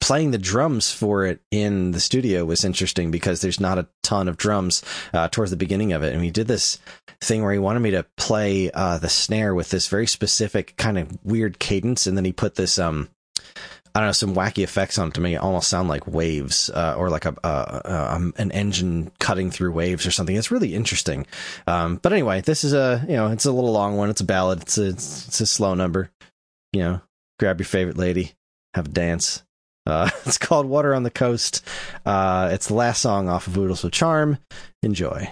playing the drums for it in the studio was interesting because there's not a ton of drums uh, towards the beginning of it, and we did this thing where he wanted me to play uh, the snare with this very specific kind of weird cadence, and then he put this um. I don't know, some wacky effects on it to make it almost sound like waves uh, or like a, a, a, an engine cutting through waves or something. It's really interesting. Um, but anyway, this is a you know it's a little long one. It's a ballad. It's a, it's a slow number. You know, grab your favorite lady, have a dance. Uh, it's called Water on the Coast. Uh, it's the last song off of Oodles with Charm. Enjoy.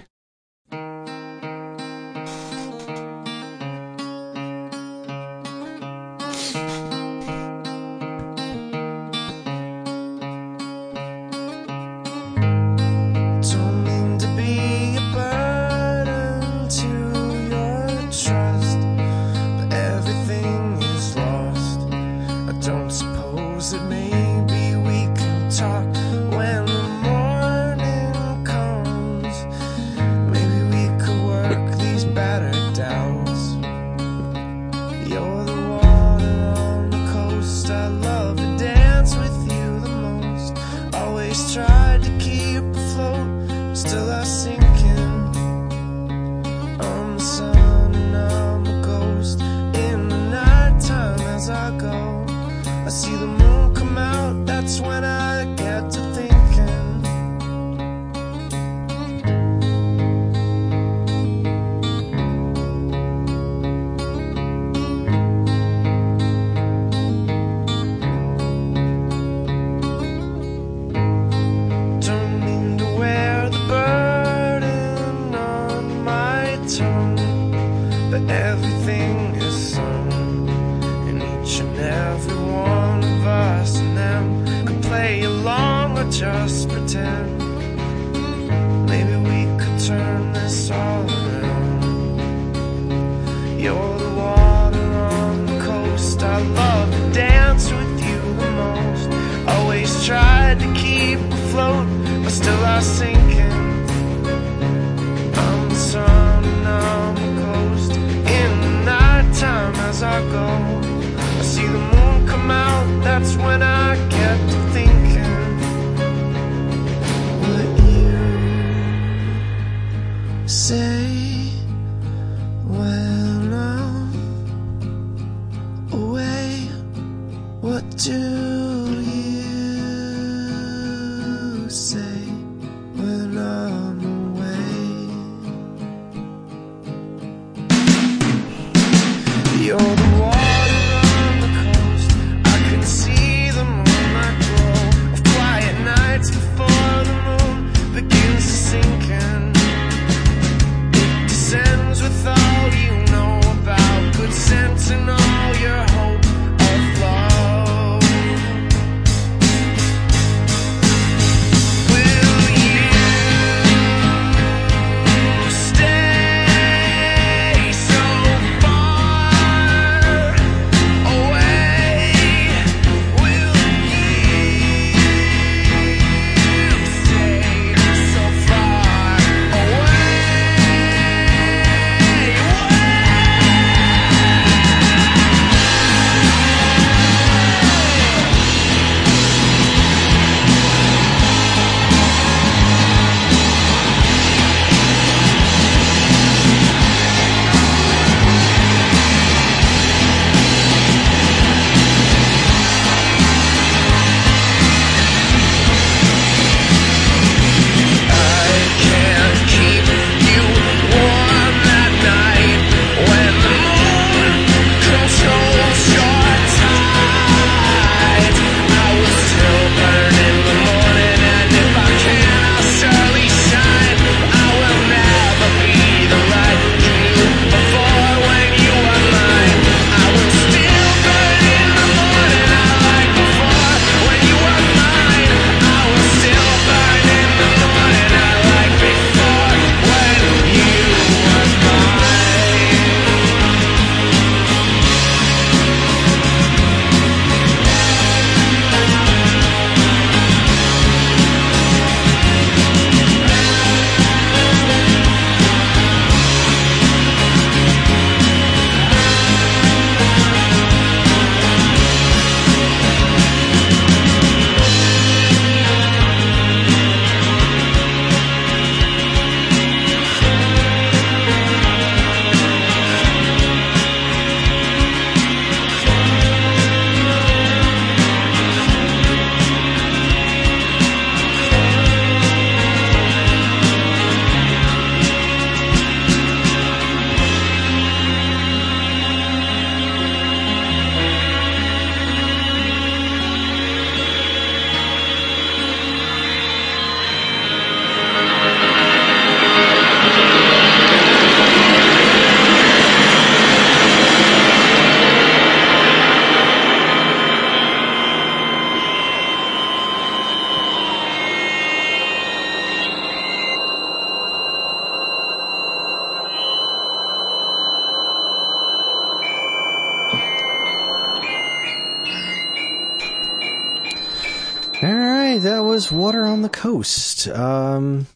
Coast. Um,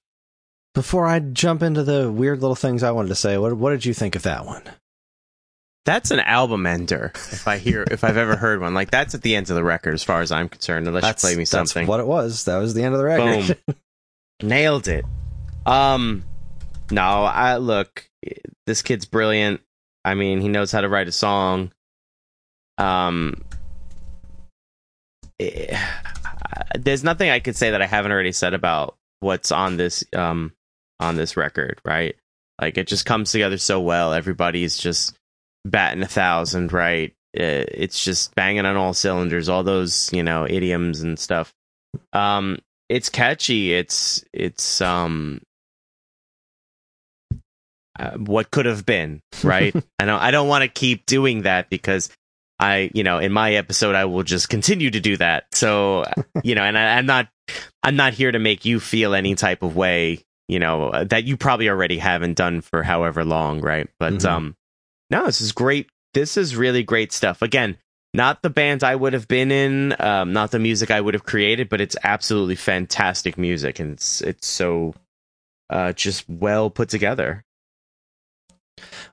before I jump into the weird little things I wanted to say, what, what did you think of that one? That's an album ender. If I hear, if I've ever heard one, like that's at the end of the record, as far as I'm concerned. Unless you play me something. That's what it was. That was the end of the record. Boom. Nailed it. Um, no, I look. This kid's brilliant. I mean, he knows how to write a song. Um, eh, there's nothing I could say that I haven't already said about what's on this um on this record, right? Like it just comes together so well. Everybody's just batting a thousand, right? Eh, It's just banging on all cylinders. All those you know idioms and stuff. Um, it's catchy. It's it's um uh, what could have been, right? I don't I don't want to keep doing that because I, you know, in my episode I will just continue to do that. So, you know, and I, I'm not I'm not here to make you feel any type of way, you know, uh, that you probably already haven't done for however long, right? But Mhm. um no, this is great. This is really great stuff. Again, not the band I would have been in, um, not the music I would have created, but it's absolutely fantastic music, and it's it's so uh, just well put together.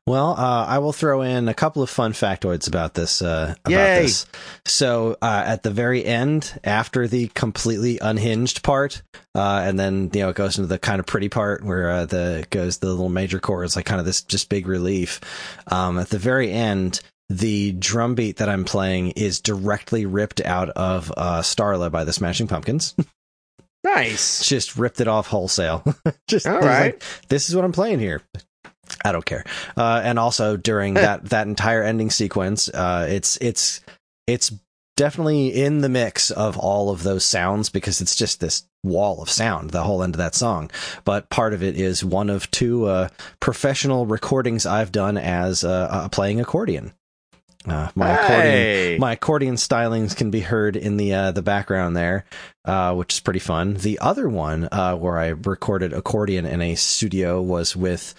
Well, uh, I will throw in a couple of fun factoids about this. Uh, about Yay. this. So, uh, at the very end, after the completely unhinged part, uh, and then you know it goes into the kind of pretty part where uh, the goes the little major chords, like kind of this just big relief. Um, at the very end, the drum beat that I'm playing is directly ripped out of uh, Starla by the Smashing Pumpkins. Nice. just ripped it off wholesale. just All right. like, this is what I'm playing here. I don't care. Uh, and also during that that entire ending sequence, uh, it's it's it's definitely in the mix of all of those sounds because it's just this wall of sound the whole end of that song but part of it is one of two uh, professional recordings i've done as playing accordion uh, my accordion Hey. my accordion stylings can be heard in the uh, the background there, uh, which is pretty fun. The other one uh, where I recorded accordion in a studio was with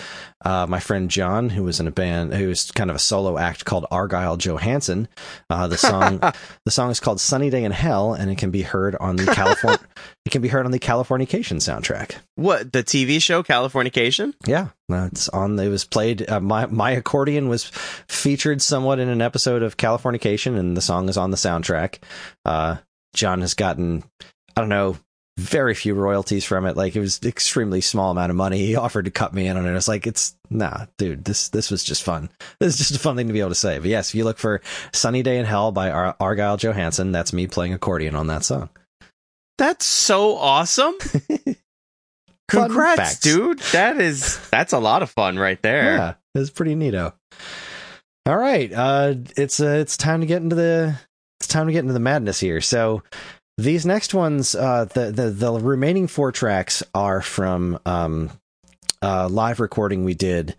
uh, my friend John, who was in a band who was kind of a solo act called Argyle Johansson. Uh, the song the song is called "Sunny Day in Hell," and it can be heard on the California it can be heard on the Californication soundtrack. What the TV show Californication? Yeah, it's on. It was played. Uh, my my accordion was featured somewhat in an episode of Californication, and the song is on the soundtrack. Uh, John has gotten, I don't know, very few royalties from it. Like it was extremely small amount of money. He offered to cut me in on it. I was like, it's nah, dude. This this was just fun. This is just a fun thing to be able to say. But yes, if you look for "Sunny Day in Hell" by Ar- Argyle Johansson, that's me playing accordion on that song. That's so awesome. Congrats, facts. dude. That is that's a lot of fun right there. Yeah, it's pretty neato. All right, uh, it's uh, it's time to get into the it's time to get into the madness here. So these next ones, uh, the the the remaining four tracks are from um, uh, live recording we did.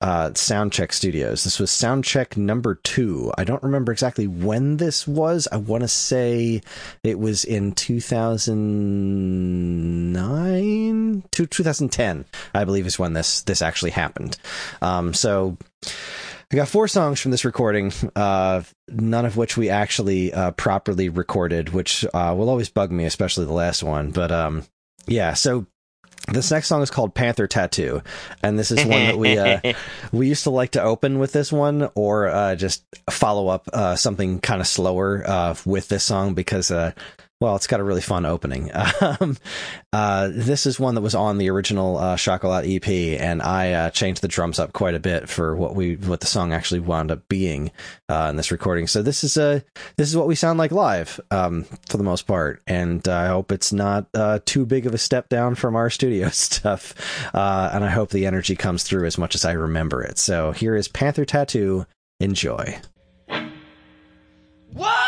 Uh, Soundcheck Studios. This was Soundcheck number two. I don't remember exactly when this was. I want to say it was in 2009 to 2010 i believe is when this this actually happened um so i got four songs from this recording uh none of which we actually uh properly recorded which uh will always bug me especially the last one but um yeah so this next song is called Panther Tattoo, and this is one that we uh, we used to like to open with this one, or uh, just follow up uh, something kind of slower uh, with this song because, uh, well, it's got a really fun opening. Um, uh, this is one that was on the original uh, Schocholautte EP, and I uh, changed the drums up quite a bit for what we what the song actually wound up being uh, in this recording. So this is uh, this is what we sound like live um, for the most part, and I hope it's not uh, too big of a step down from our studio stuff. Uh, and I hope the energy comes through as much as I remember it. So here is Panther Tattoo. Enjoy. Two,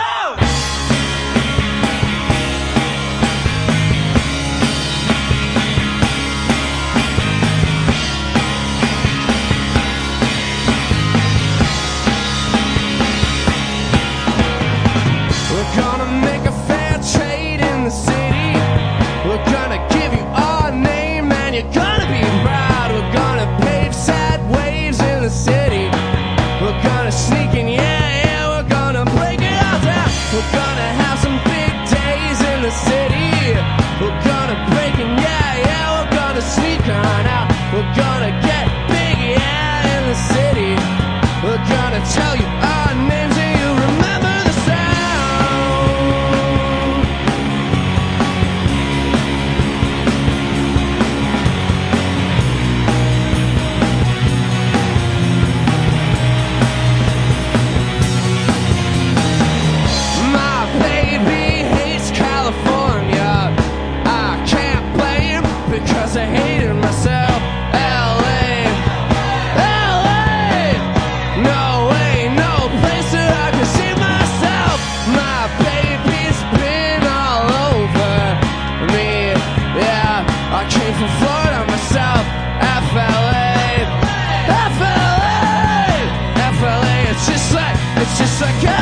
Just like everywhere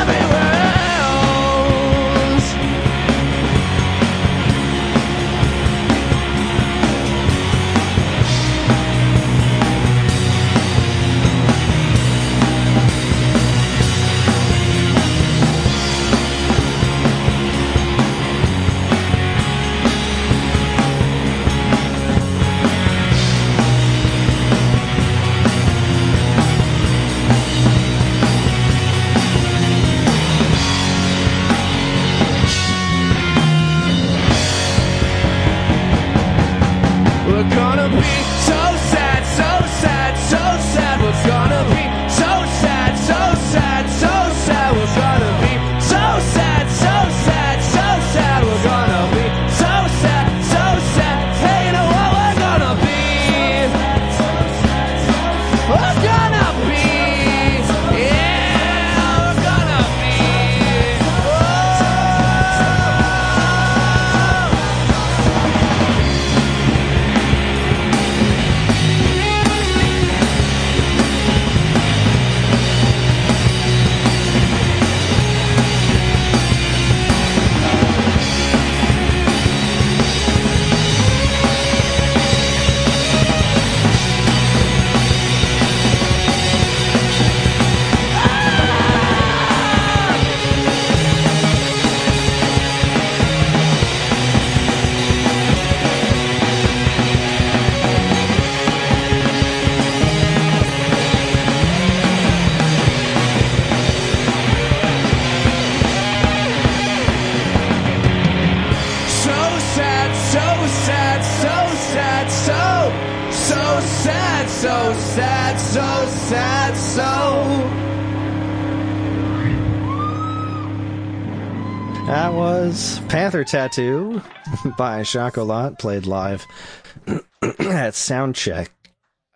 Tattoo by Schocholautte, played live at Soundcheck.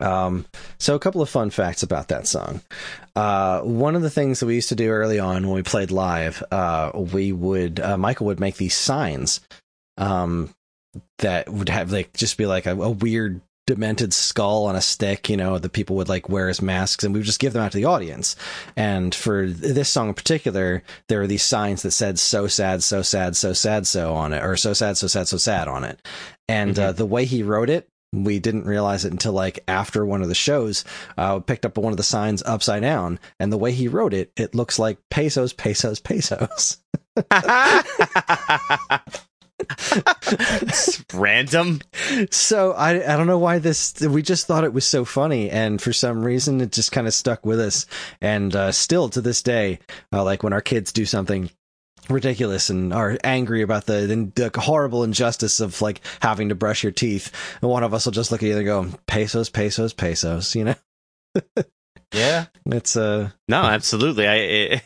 Um, so a couple of fun facts about that song. Uh, one of the things that we used to do early on when we played live, uh, we would, uh, Michael would make these signs, um, that would have like, just be like a, a weird demented skull on a stick, you know, that people would like wear as masks and we would just give them out to the audience. And for this song in particular, there were these signs that said so sad, so sad, so sad, so on it, or so sad, so sad, so sad on it. And uh, the way he wrote it, we didn't realize it until like after one of the shows, uh, picked up one of the signs upside down. And the way he wrote it, it looks like pesos, pesos, pesos. It's random. So I I don't know why this we just thought it was so funny and for some reason it just kind of stuck with us and uh, still to this day uh, like when our kids do something ridiculous and are angry about the, the horrible injustice of like having to brush your teeth and one of us will just look at you and go pesos pesos pesos you know Yeah. it's uh No, absolutely. I, it,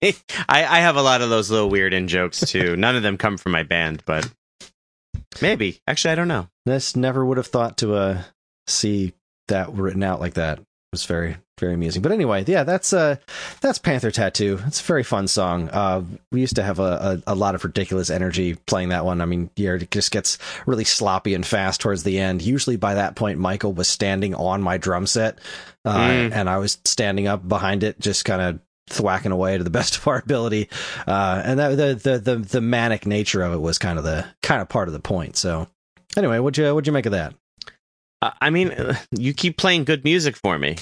I I have a lot of those little weird in jokes too. None of them come from my band, but maybe. Actually, I don't know. this never would have thought to uh see that written out like that it was very very amusing but anyway yeah that's uh that's panther tattoo it's a very fun song uh we used to have a, a, a lot of ridiculous energy playing that one i mean yeah it just gets really sloppy and fast towards the end usually by that point michael was standing on my drum set uh Mm. and i was standing up behind it just kind of thwacking away to the best of our ability uh and that the, the the the manic nature of it was kind of the kind of part of the point so anyway what'd you what'd you make of that Uh, I mean, you keep playing good music for me.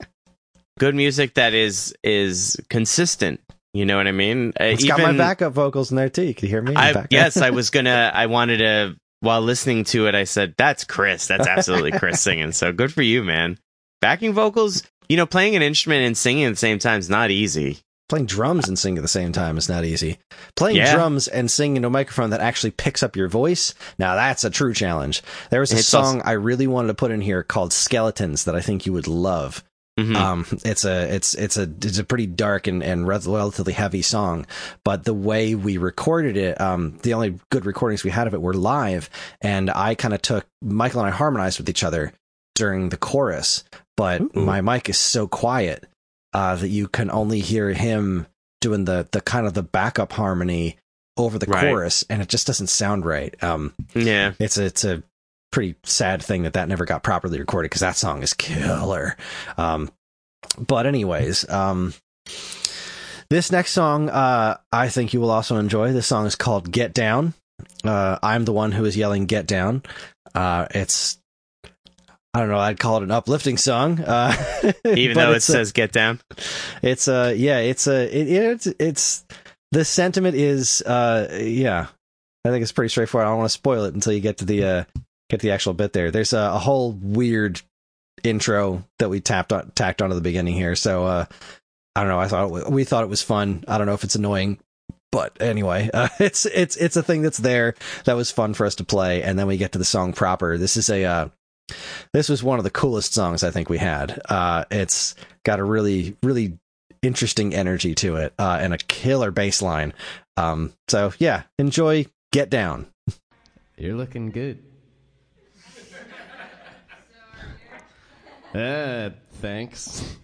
good music that is is consistent. You know what I mean? Uh, It's got my backup vocals in there too. You Can you hear me? I, yes, I was gonna. I wanted to. While listening to it, I said, "That's Kris. That's absolutely Kris singing." So good for you, man. Backing vocals. You know, playing an instrument and singing at the same time is not easy. Playing drums and singing at the same time is not easy. Playing Yeah. drums and singing into a microphone that actually picks up your voice, now that's a true challenge. There was a It's song also- I really wanted to put in here called Skeletons that I think you would love. Mhm. Um, it's a it's it's a it's a pretty dark and and relatively heavy song, but the way we recorded it, um, the only good recordings we had of it were live, and I kind of took Michael and I harmonized with each other during the chorus, but Ooh. my mic is so quiet uh, that you can only hear him doing the the kind of the backup harmony over the Right. chorus, and it just doesn't sound right. Um, yeah. it's a, it's a pretty sad thing that that never got properly recorded because that song is killer. Um, but anyways, um, this next song, uh, I think you will also enjoy. This song is called "Get Down." Uh, I'm the one who is yelling "Get Down." Uh, it's I don't know. I'd call it an uplifting song, uh, Even though it it's a- says get down. it's uh yeah it's a it, it's it's the sentiment is uh yeah. I think it's pretty straightforward. I don't want to spoil it until you get to the uh get to the actual bit there. There's a, a whole weird intro that we tapped on tacked onto the beginning here. So uh i don't know i thought it, we thought it was fun. I don't know if it's annoying but anyway uh, it's it's it's a thing that's there that was fun for us to play and then we get to the song proper. This is a uh this was one of the coolest songs i think we had uh it's got a really really interesting energy to it uh, and a killer bass line. Um, so yeah, enjoy Get Down. You're looking good. Uh, thanks.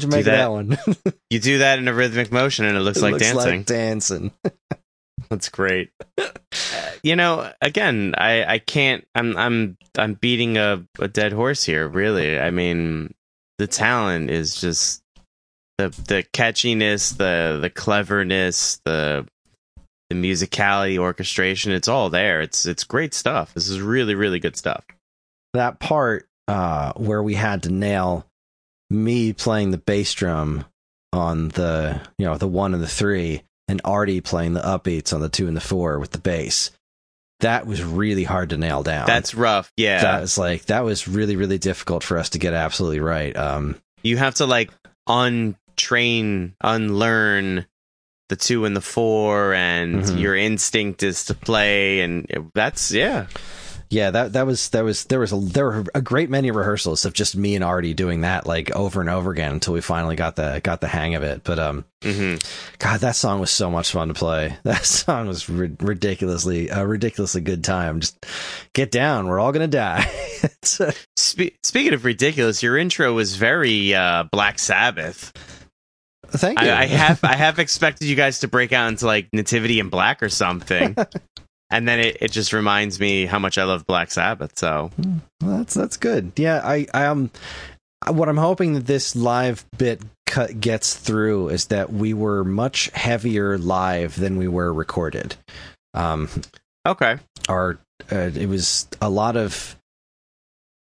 You make that. that one? You do that in a rhythmic motion and it looks It like looks dancing. like dancing. That's great. Uh, you know, again, I I can't. I'm I'm I'm beating a a dead horse here. Really, I mean, the talent is just the the catchiness, the the cleverness, the the musicality, orchestration. It's all there. It's it's great stuff. This is really really good stuff. that part uh, where we had to nail me playing the bass drum on the you know the one and the three, and Artie playing the upbeats on the two and the four with the bass. That was really hard to nail down. That's rough. Yeah, that was like that was really really difficult for us to get absolutely right. Um, you have to like untrain, unlearn the two and the four, and Mhm. your instinct is to play, and that's yeah. Yeah, that that was that was there was a there were a great many rehearsals of just me and Artie doing that like over and over again until we finally got the got the hang of it. But um, hmm God, that song was so much fun to play. That song was ri- ridiculously a ridiculously good time. Just get down, we're all gonna die. Uh, Spe- speaking of ridiculous, your intro was very uh, Black Sabbath. thank you. I, I have I have expected you guys to break out into like Nativity in Black or something, and then it, it just reminds me how much I love Black Sabbath. So Well, that's that's good. Yeah, I I um what I'm hoping that this live bit cut gets through is that we were much heavier live than we were recorded. Um okay, our uh, it was a lot of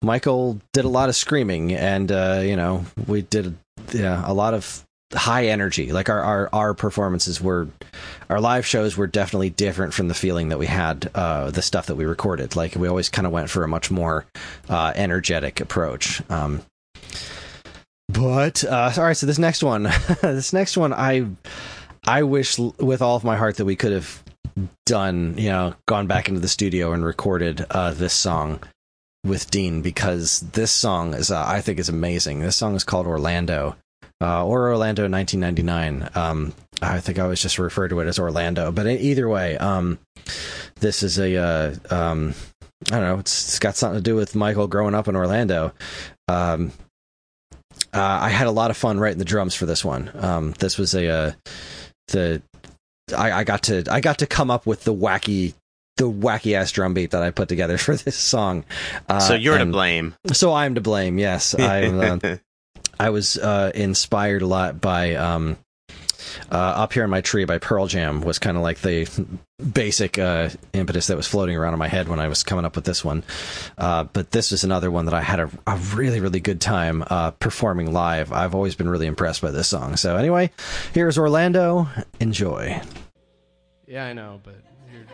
Michael did a lot of screaming and uh you know, we did yeah, a lot of high energy. Like our our our performances were our live shows were definitely different from the feeling that we had uh the stuff that we recorded. Like we always kind of went for a much more uh energetic approach. Um But uh, all right, so this next one, this next one, I, I wish with all of my heart that we could have done, you know, gone back into the studio and recorded uh, this song with Dean because this song is, uh, I think, is amazing. This song is called Orlando, uh, or Orlando 1999. Um, I think I was just referred to it as Orlando, but either way, um, this is a, uh, um, I don't know, it's, it's got something to do with Michael growing up in Orlando. Um, uh, I had a lot of fun writing the drums for this one. Um, this was a uh, the I, I got to I got to come up with the wacky the wacky ass drum beat that I put together for this song. Uh, so you're to blame. So I'm to blame. Yes, I uh, I was uh, inspired a lot by um, uh, up here in my tree by Pearl Jam was kind of like the basic uh, impetus that was floating around in my head when I was coming up with this one. Uh, but this is another one that I had a, a really really good time uh, performing live. I've always been really impressed by this song. So anyway, here's Orlando. Enjoy. Yeah, I know, but you're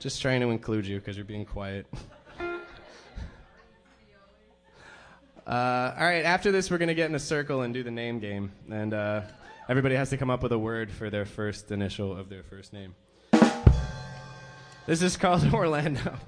just trying to include you because you're being quiet. Uh, all right, after this, we're going to get in a circle and do the name game. And uh, everybody has to come up with a word for their first initial of their first name. This is called Orlando.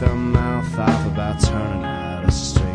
Shoot mouth off about turning out a straight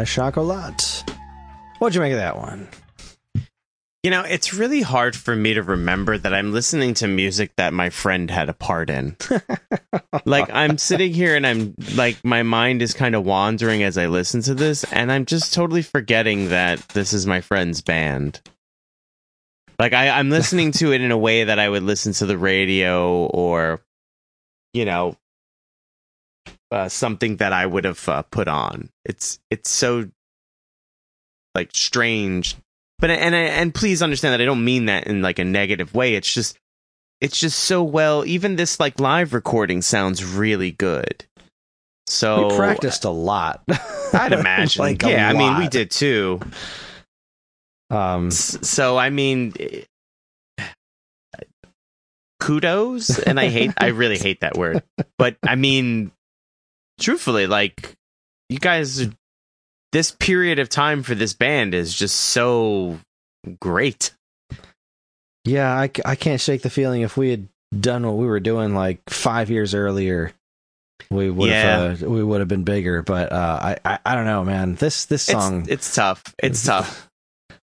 by Schocholautte. What'd you make of that one? You know, it's really hard for me to remember that I'm listening to music that my friend had a part in. like, I'm sitting here and I'm like, my mind is kind of wandering as I listen to this, and I'm just totally forgetting that this is my friend's band. Like, I, I'm listening to it in a way that I would listen to the radio or, you know, uh, something that I would have uh, put on. It's it's so like strange but and and please understand that I don't mean that in like a negative way. It's just it's just so well. Even this like live recording sounds really good. So we practiced a lot. I'd imagine. Like, yeah, I mean, we did too. Um, So I mean, kudos. And I hate, I really hate that word. But I mean, truthfully, like you guys, this period of time for this band is just so great. yeah, I, I can't shake the feeling if we had done what we were doing like five years earlier, we would have uh, we would have been bigger. But uh, I, I I don't know, man. This this song It's, it's tough. It's tough.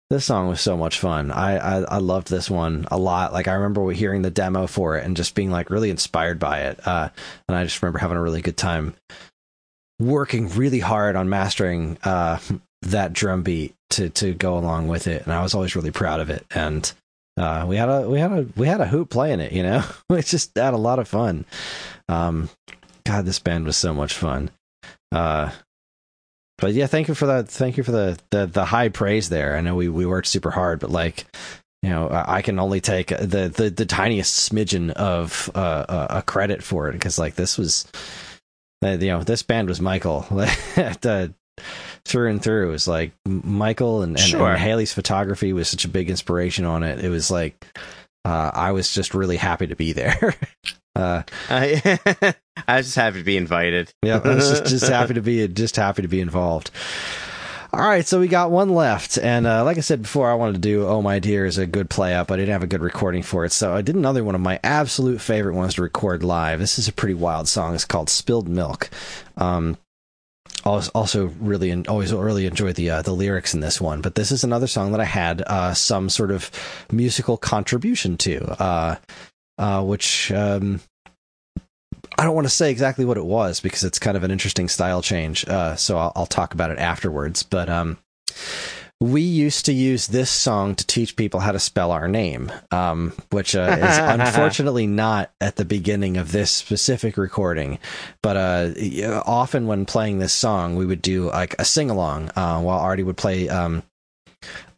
This song was so much fun. I, I I loved this one a lot. Like I remember hearing the demo for it and just being like really inspired by it. Uh, and I just remember having a really good time working really hard on mastering uh, that drum beat to to go along with it. And I was always really proud of it. And uh, we had a we had a we had a hoot playing it. You know, we just had a lot of fun. Um, God, this band was so much fun. Uh, but yeah, thank you for that. Thank you for the, the the high praise there. I know we we worked super hard, but like, you know, I can only take the the, the tiniest smidgen of uh, a, a credit for it because like this was, uh, you know, this band was Michael the, through and through. It was like Michael and, and, Sure. and Haley's photography was such a big inspiration on it. It was like uh, I was just really happy to be there. uh, I, I was just happy to be invited. yeah, I was just, just happy to be just happy to be involved. All right, so we got one left, and uh, like I said before, I wanted to do "Oh My Dear" is a good play up. I didn't have a good recording for it, so I did another one of my absolute favorite ones to record live. This is a pretty wild song. It's called "Spilled Milk." Um, also really en- always really enjoy the uh, the lyrics in this one, but this is another song that I had uh, some sort of musical contribution to, uh, uh, which um, I don't want to say exactly what it was because it's kind of an interesting style change. Uh, so I'll, I'll talk about it afterwards. But um, we used to use this song to teach people how to spell our name, um, which uh, is unfortunately not at the beginning of this specific recording. But uh, often when playing this song, we would do like a sing along uh, while Artie would play. Um,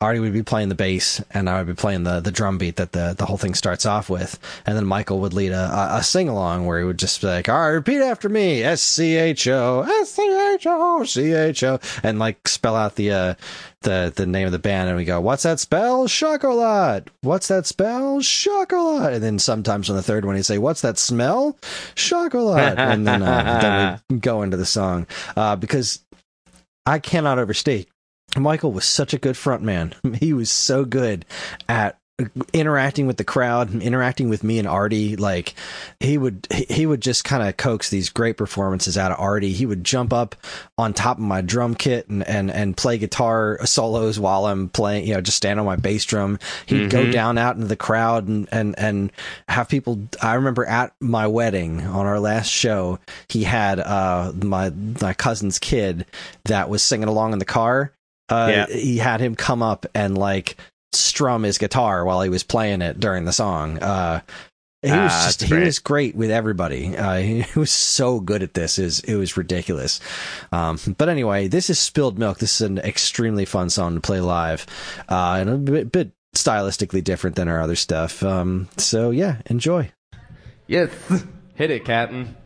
Artie would be playing the bass, and I would be playing the the drum beat that the the whole thing starts off with, and then Michael would lead a a, sing along where he would just be like, "All right, repeat after me: S C H O S C H O C H O," and like spell out the uh the the name of the band, and we go, "What's that spell? Schocholautte. What's that spell? Schocholautte." And then sometimes on the third one, he'd say, "What's that smell? Schocholautte," and then uh, then we go into the song uh, because I cannot overstate Michael was such a good front man. He was so good at interacting with the crowd and interacting with me and Artie like he would he- would just kind of coax these great performances out of Artie he would jump up on top of my drum kit and and and play guitar solos while I'm playing you know just stand on my bass drum he'd go Mhm. down out into the crowd and and and have people I remember at my wedding on our last show he had uh my my cousin's kid that was singing along in the car uh, Yeah. he had him come up and like strum his guitar while he was playing it during the song. Uh, he was Ah, just he great. was great with everybody. Uh, he was so good at this. Is it was ridiculous. Um, but anyway, this is spilled milk. This is an extremely fun song to play live, uh, and a bit, bit stylistically different than our other stuff. Um, so yeah, enjoy. Yes. Hit it, Captain.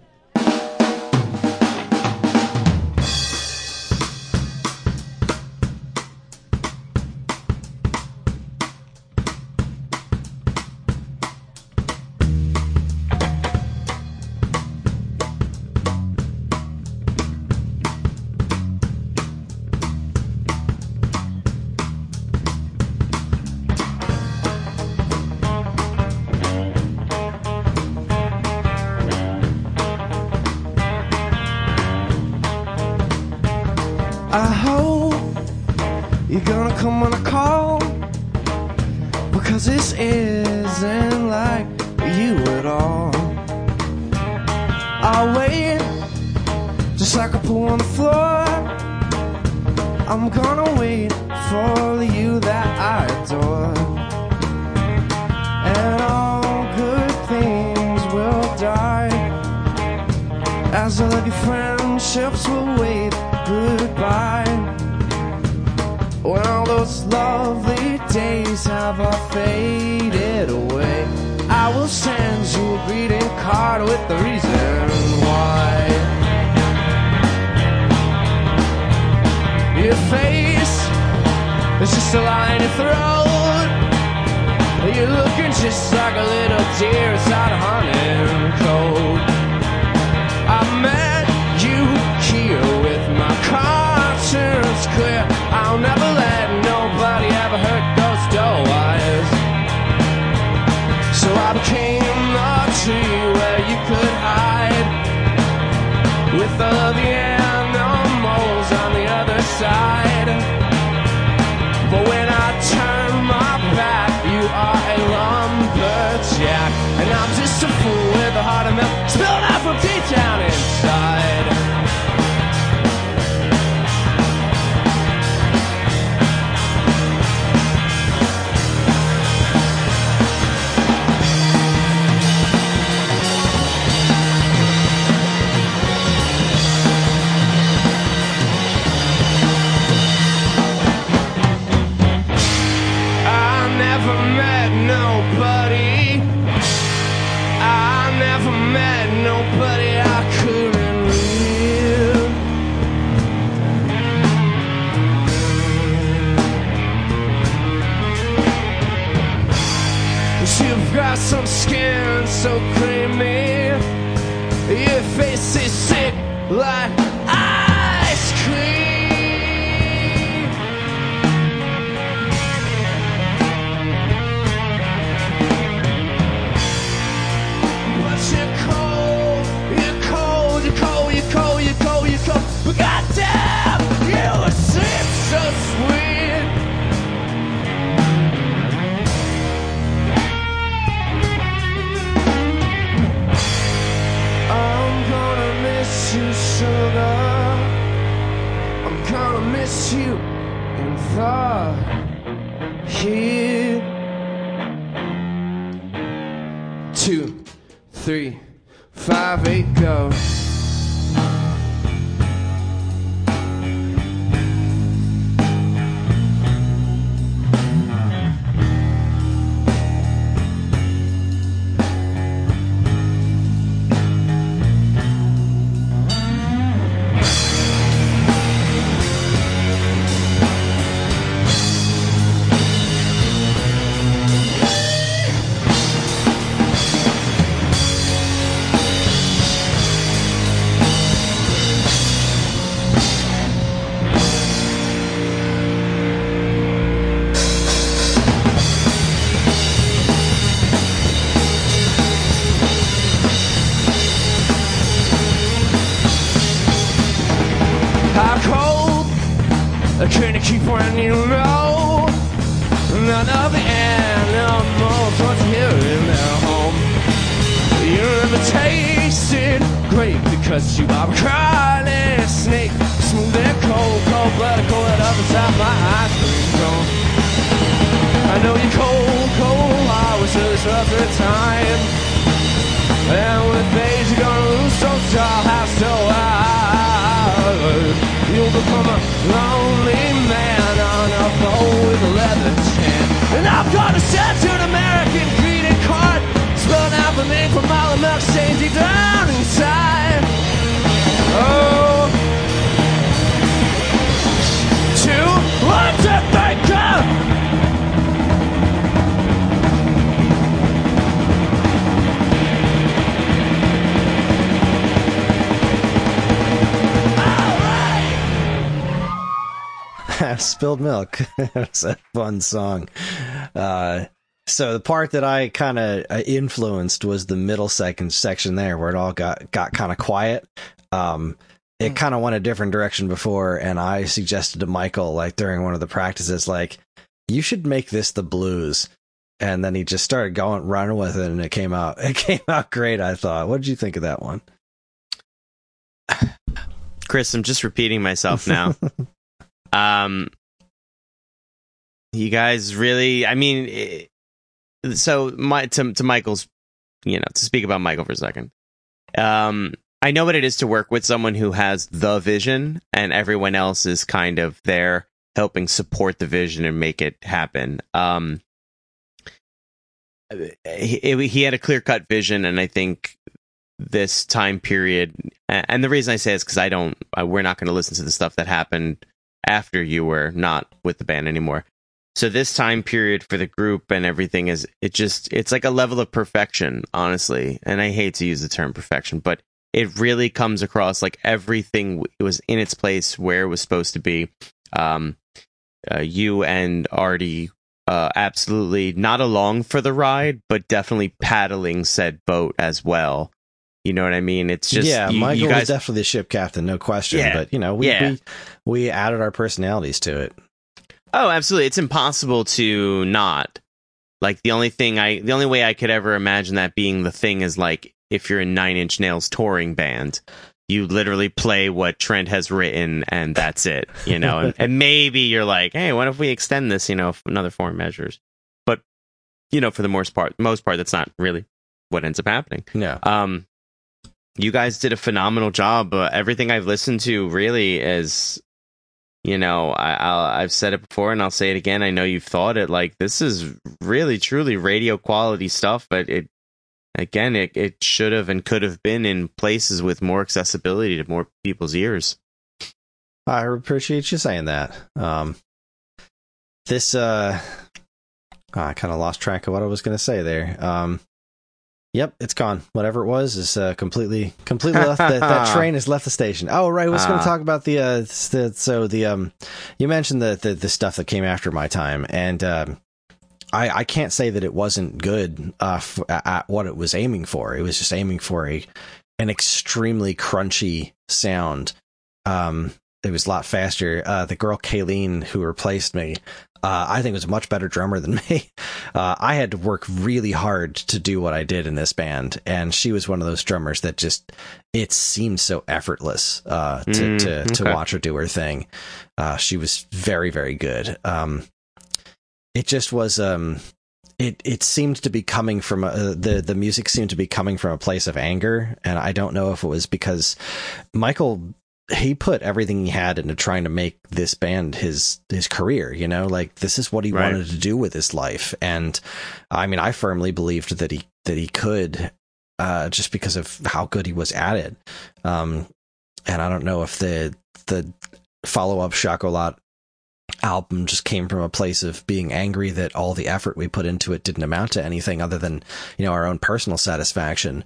Those lovely days have all faded away, I will send you a greeting card with the reason why. Your face is just a line in your throat. You're looking just like a little deer inside a hunting coat. I met you here with my conscience clear. I'll never let I became the tree where you could hide. With the three, can you keep when you know none of the animals to hear in their home? You never tasted great because you are a crawling snake, smooth and cold, cold blooded, cold at other side my ice cream cone. I know you're cold, cold, I was really rough at time. And with age you're gonna lose so tall, how so high You'll become a got a tattooed American greeting card. Spelled out the name from all the milk deep down inside Spilled Milk. it's a fun song. Uh, so the part that I kind of uh, influenced was the middle second section there, where it all got got kind of quiet. Um, it kind of went a different direction before, and I suggested to Michael, like during one of the practices, like you should make this the blues. And then he just started going running with it, and it came out. It came out great. I thought. What did you think of that one? Kris, I'm just repeating myself now. Um, you guys really, I mean, it, so my to to Michael's, you know, to speak about Michael for a second. Um, I know what it is to work with someone who has the vision, and everyone else is kind of there helping support the vision and make it happen. Um, he, he had a clear cut vision, and I think this time period, and the reason I say is because I don't, we're not going to listen to the stuff that happened after you were not with the band anymore. So this time period for the group and everything is it just it's like a level of perfection, honestly. And I hate to use the term perfection, but it really comes across like everything was in its place where it was supposed to be. Um, uh, you and Artie uh, absolutely not along for the ride, but definitely paddling said boat as well. You know what I mean? It's just yeah, you, Michael you guys was definitely the ship captain, no question. Yeah. But you know, we, Yeah. we we added our personalities to it. Oh, absolutely. It's impossible to not. Like the only thing I the only way I could ever imagine that being the thing is like if you're a Nine Inch Nails touring band, you literally play what Trent has written and that's it, you know. and, and maybe you're like, "Hey, what if we extend this, you know, another four measures?" But you know, for the most part, most part that's not really what ends up happening. No, Um, you guys did a phenomenal job. Uh, everything I've listened to really is, you know, I, I've said it before and I'll say it again. I know you've thought it. Like this is really, truly radio quality stuff, but it, again, it it should have and could have been in places with more accessibility to more people's ears. I appreciate you saying that. Um, this uh, I kind of lost track of what I was going to say there. Um, yep, it's gone. Whatever it was is uh, completely completely left. that, that train has left the station. Oh, right. I was going Ah. to talk about the uh, the so the um, you mentioned the, the the stuff that came after my time, and um, I I can't say that it wasn't good uh, f- at what it was aiming for. It was just aiming for a an extremely crunchy sound. Um, it was a lot faster. Uh, the girl Kayleen who replaced me, uh, I think was a much better drummer than me. Uh, I had to work really hard to do what I did in this band, and she was one of those drummers that just it seemed so effortless uh, to Mm, to, to watch her do her thing. Uh, she was very very good. Um, it just was um, it it seemed to be coming from a, the the music seemed to be coming from a place of anger, and I don't know if it was because Michael he put everything he had into trying to make this band his his career you know? Like this is what he Right. wanted to do with his life. And i mean i firmly believed that he that he could uh just because of how good he was at it. Um and i don't know if the the follow-up Schocholautte album just came from a place of being angry that all the effort we put into it didn't amount to anything other than you know our own personal satisfaction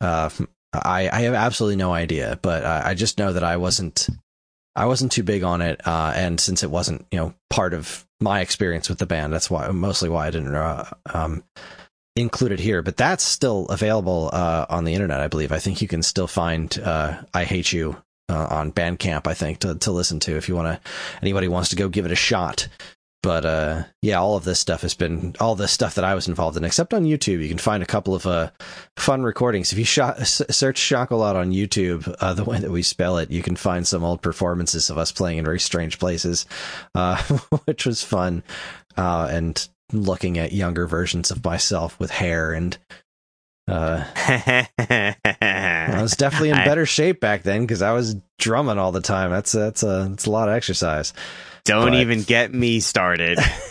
uh I, I have absolutely no idea, but I just know that I wasn't I wasn't too big on it, uh, and since it wasn't you know part of my experience with the band, that's why mostly why I didn't uh, um, include it here. But that's still available uh, on the internet, I believe. I think you can still find uh, "I Hate You" uh, on Bandcamp. I think to to listen to if you want to anybody wants to go give it a shot. But uh, yeah, all of this stuff has been all the stuff that I was involved in, except on YouTube. You can find a couple of uh, fun recordings. If you shot, s- search Schocholautte on YouTube, uh, the way that we spell it, you can find some old performances of us playing in very strange places, uh, which was fun. Uh, and looking at younger versions of myself with hair and. Uh, I was definitely in I better shape back then because I was drumming all the time. That's that's a that's a lot of exercise. Don't but- even get me started.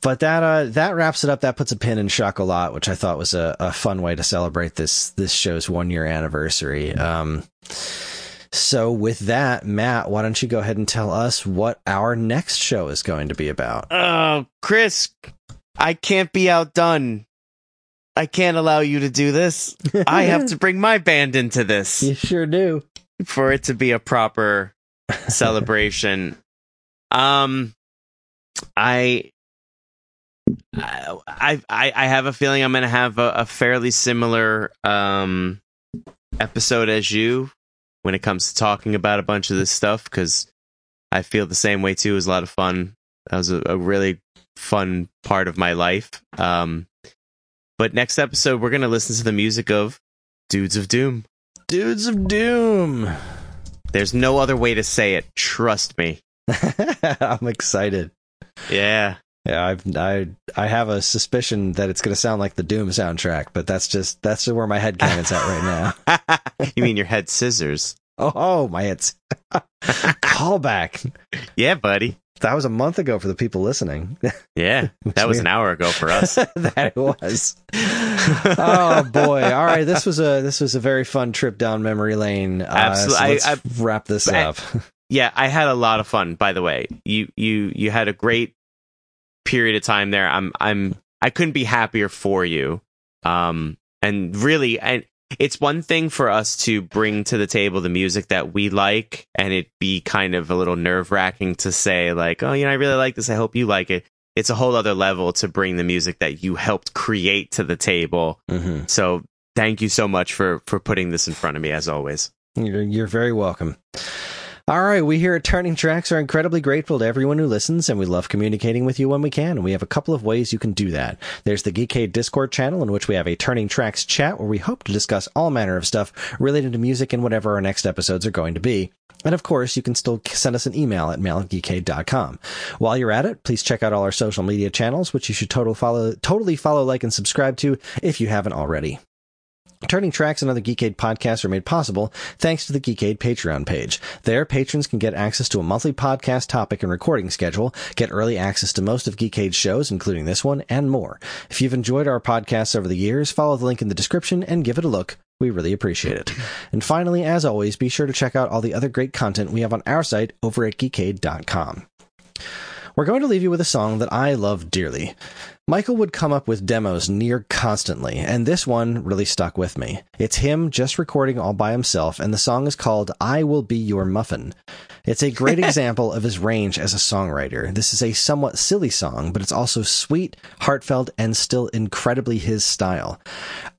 but that uh, that wraps it up. That puts a pin in Schocholautte, which I thought was a, a fun way to celebrate this this show's one year anniversary. Um, so with that, Matt, why don't you go ahead and tell us what our next show is going to be about? Oh, Kris, I can't be outdone. I can't allow you to do this. I have to bring my band into this You sure do. for it to be a proper celebration. Um, I, I, I, I have a feeling I'm going to have a, a fairly similar um episode as you when it comes to talking about a bunch of this stuff because I feel the same way too. It was a lot of fun. That was a, a really fun part of my life. Um, but next episode, we're going to listen to the music of Dudes of Doom. Dudes of Doom. There's no other way to say it. Trust me. I'm excited. Yeah. Yeah, I've, I I have a suspicion that it's going to sound like the Doom soundtrack, but that's just that's just where my head cannon's at right now. you mean your head scissors? Oh, oh my head's callback. Yeah, buddy. That was a month ago for the people listening. Yeah. That was an hour ago for us. that it was. oh boy! All right, this was a this was a very fun trip down memory lane. Uh, Absolutely. so I- let's I- wrap this I- up. yeah, I had a lot of fun. By the way, you you you had a great period of time there. I'm I'm I couldn't be happier for you. Um, and really, and it's one thing for us to bring to the table the music that we like, and it be kind of a little nerve wracking to say like, oh, you know, I really like this. I hope you like it. It's a whole other level to bring the music that you helped create to the table. hmm So thank you so much for for putting this in front of me as always. You're, you're very welcome. All right, we here at Turning Tracks are incredibly grateful to everyone who listens, and we love communicating with you when we can. And we have a couple of ways you can do that. There's the Geekade Discord channel, in which we have a Turning Tracks chat where we hope to discuss all manner of stuff related to music and whatever our next episodes are going to be. And of course, you can still send us an email at mail at While you're at it, please check out all our social media channels, which you should total follow, totally follow, like, and subscribe to if you haven't already. Turning Tracks and other Geekade podcasts are made possible thanks to the Geekade Patreon page. There, patrons can get access to a monthly podcast topic and recording schedule, get early access to most of Geekade's shows, including this one, and more. If you've enjoyed our podcasts over the years, follow the link in the description and give it a look. We really appreciate it. And finally, as always, be sure to check out all the other great content we have on our site over at geekade.com. We're going to leave you with a song that I love dearly. Michael would come up with demos near constantly, and this one really stuck with me. It's him just recording all by himself, and the song is called I Will Be Your Muffin. It's a great example of his range as a songwriter. This is a somewhat silly song, but it's also sweet, heartfelt, and still incredibly his style.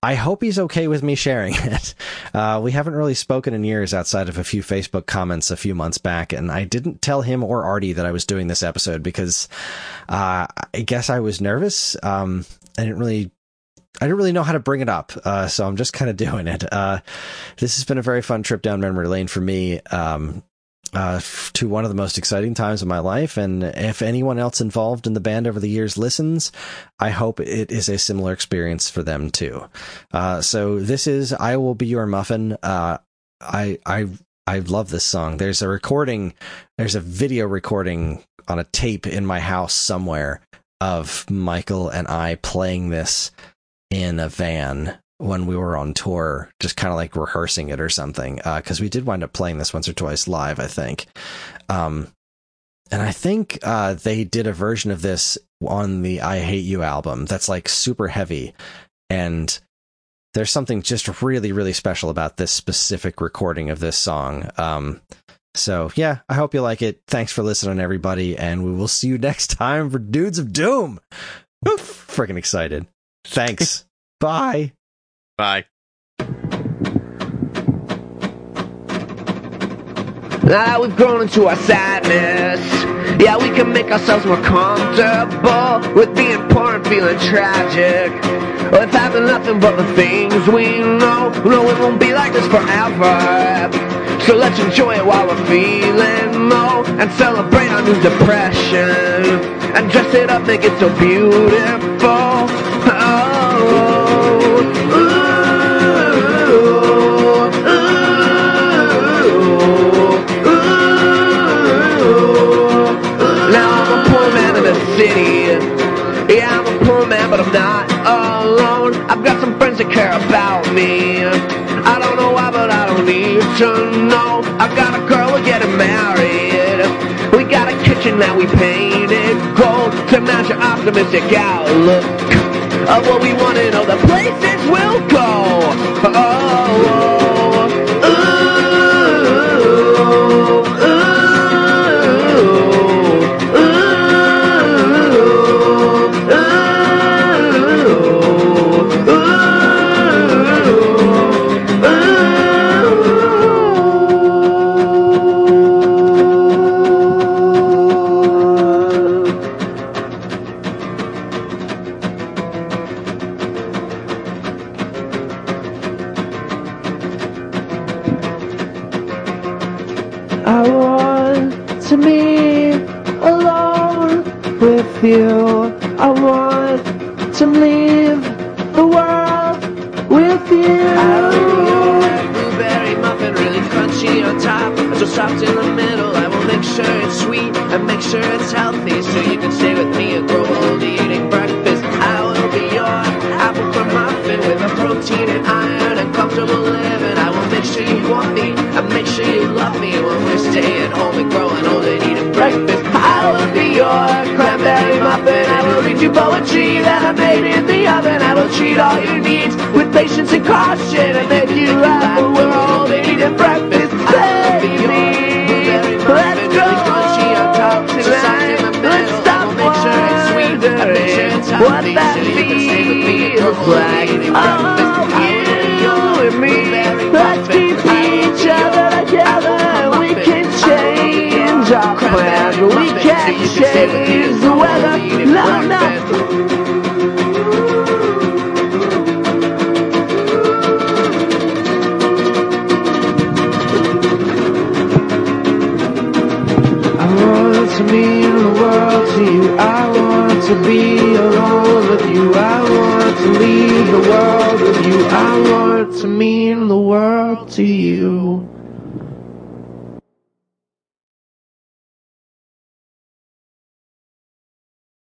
I hope he's okay with me sharing it. Uh, we haven't really spoken in years outside of a few Facebook comments a few months back, and I didn't tell him or Artie that I was doing this episode because uh, I guess I was nervous. Um, I didn't really. I didn't really know how to bring it up, uh, so I'm just kind of doing it. Uh, this has been a very fun trip down memory lane for me. Um, uh, to one of the most exciting times of my life. And if anyone else involved in the band over the years listens, I hope it is a similar experience for them too. Uh, so this is I Will Be Your Muffin. Uh, I, I, I love this song. There's a recording, there's a video recording on a tape in my house somewhere of Michael and I playing this in a van when we were on tour, just kind of like rehearsing it or something. Because we did wind up playing this once or twice live, I think. Um, and I think uh, they did a version of this on the I Hate You album that's like super heavy. And there's something just really, really special about this specific recording of this song. Um, so, yeah, I hope you like it. Thanks for listening, everybody. And we will see you next time for Dudes of Doom. Oof, freaking excited. Thanks. Bye. Bye. Now that we've grown into our sadness, yeah, we can make ourselves more comfortable with being poor and feeling tragic. With having nothing but the things we know, no, it won't be like this forever. So let's enjoy it while we're feeling low and celebrate our new depression and dress it up, make it so beautiful. Now I'm a poor man in the city. Yeah, I'm a poor man, but I'm not alone. I've got some friends that care about me. To know. I've got a girl, we're getting married. We got a kitchen that we painted gold to match our optimistic outlook of what we want to know the places we'll go. Oh, poetry that I made in the oven. I will treat all your needs with patience and caution and make you laugh we're and eating breakfast. Baby, let's go tonight. Let's stop wondering what that feels like. Oh, you and me, let's keep each other together. We can change our plans, we can't change the weather. No, no. You. I want to be alone with you. I want to leave the world with you. I want to mean the world to you.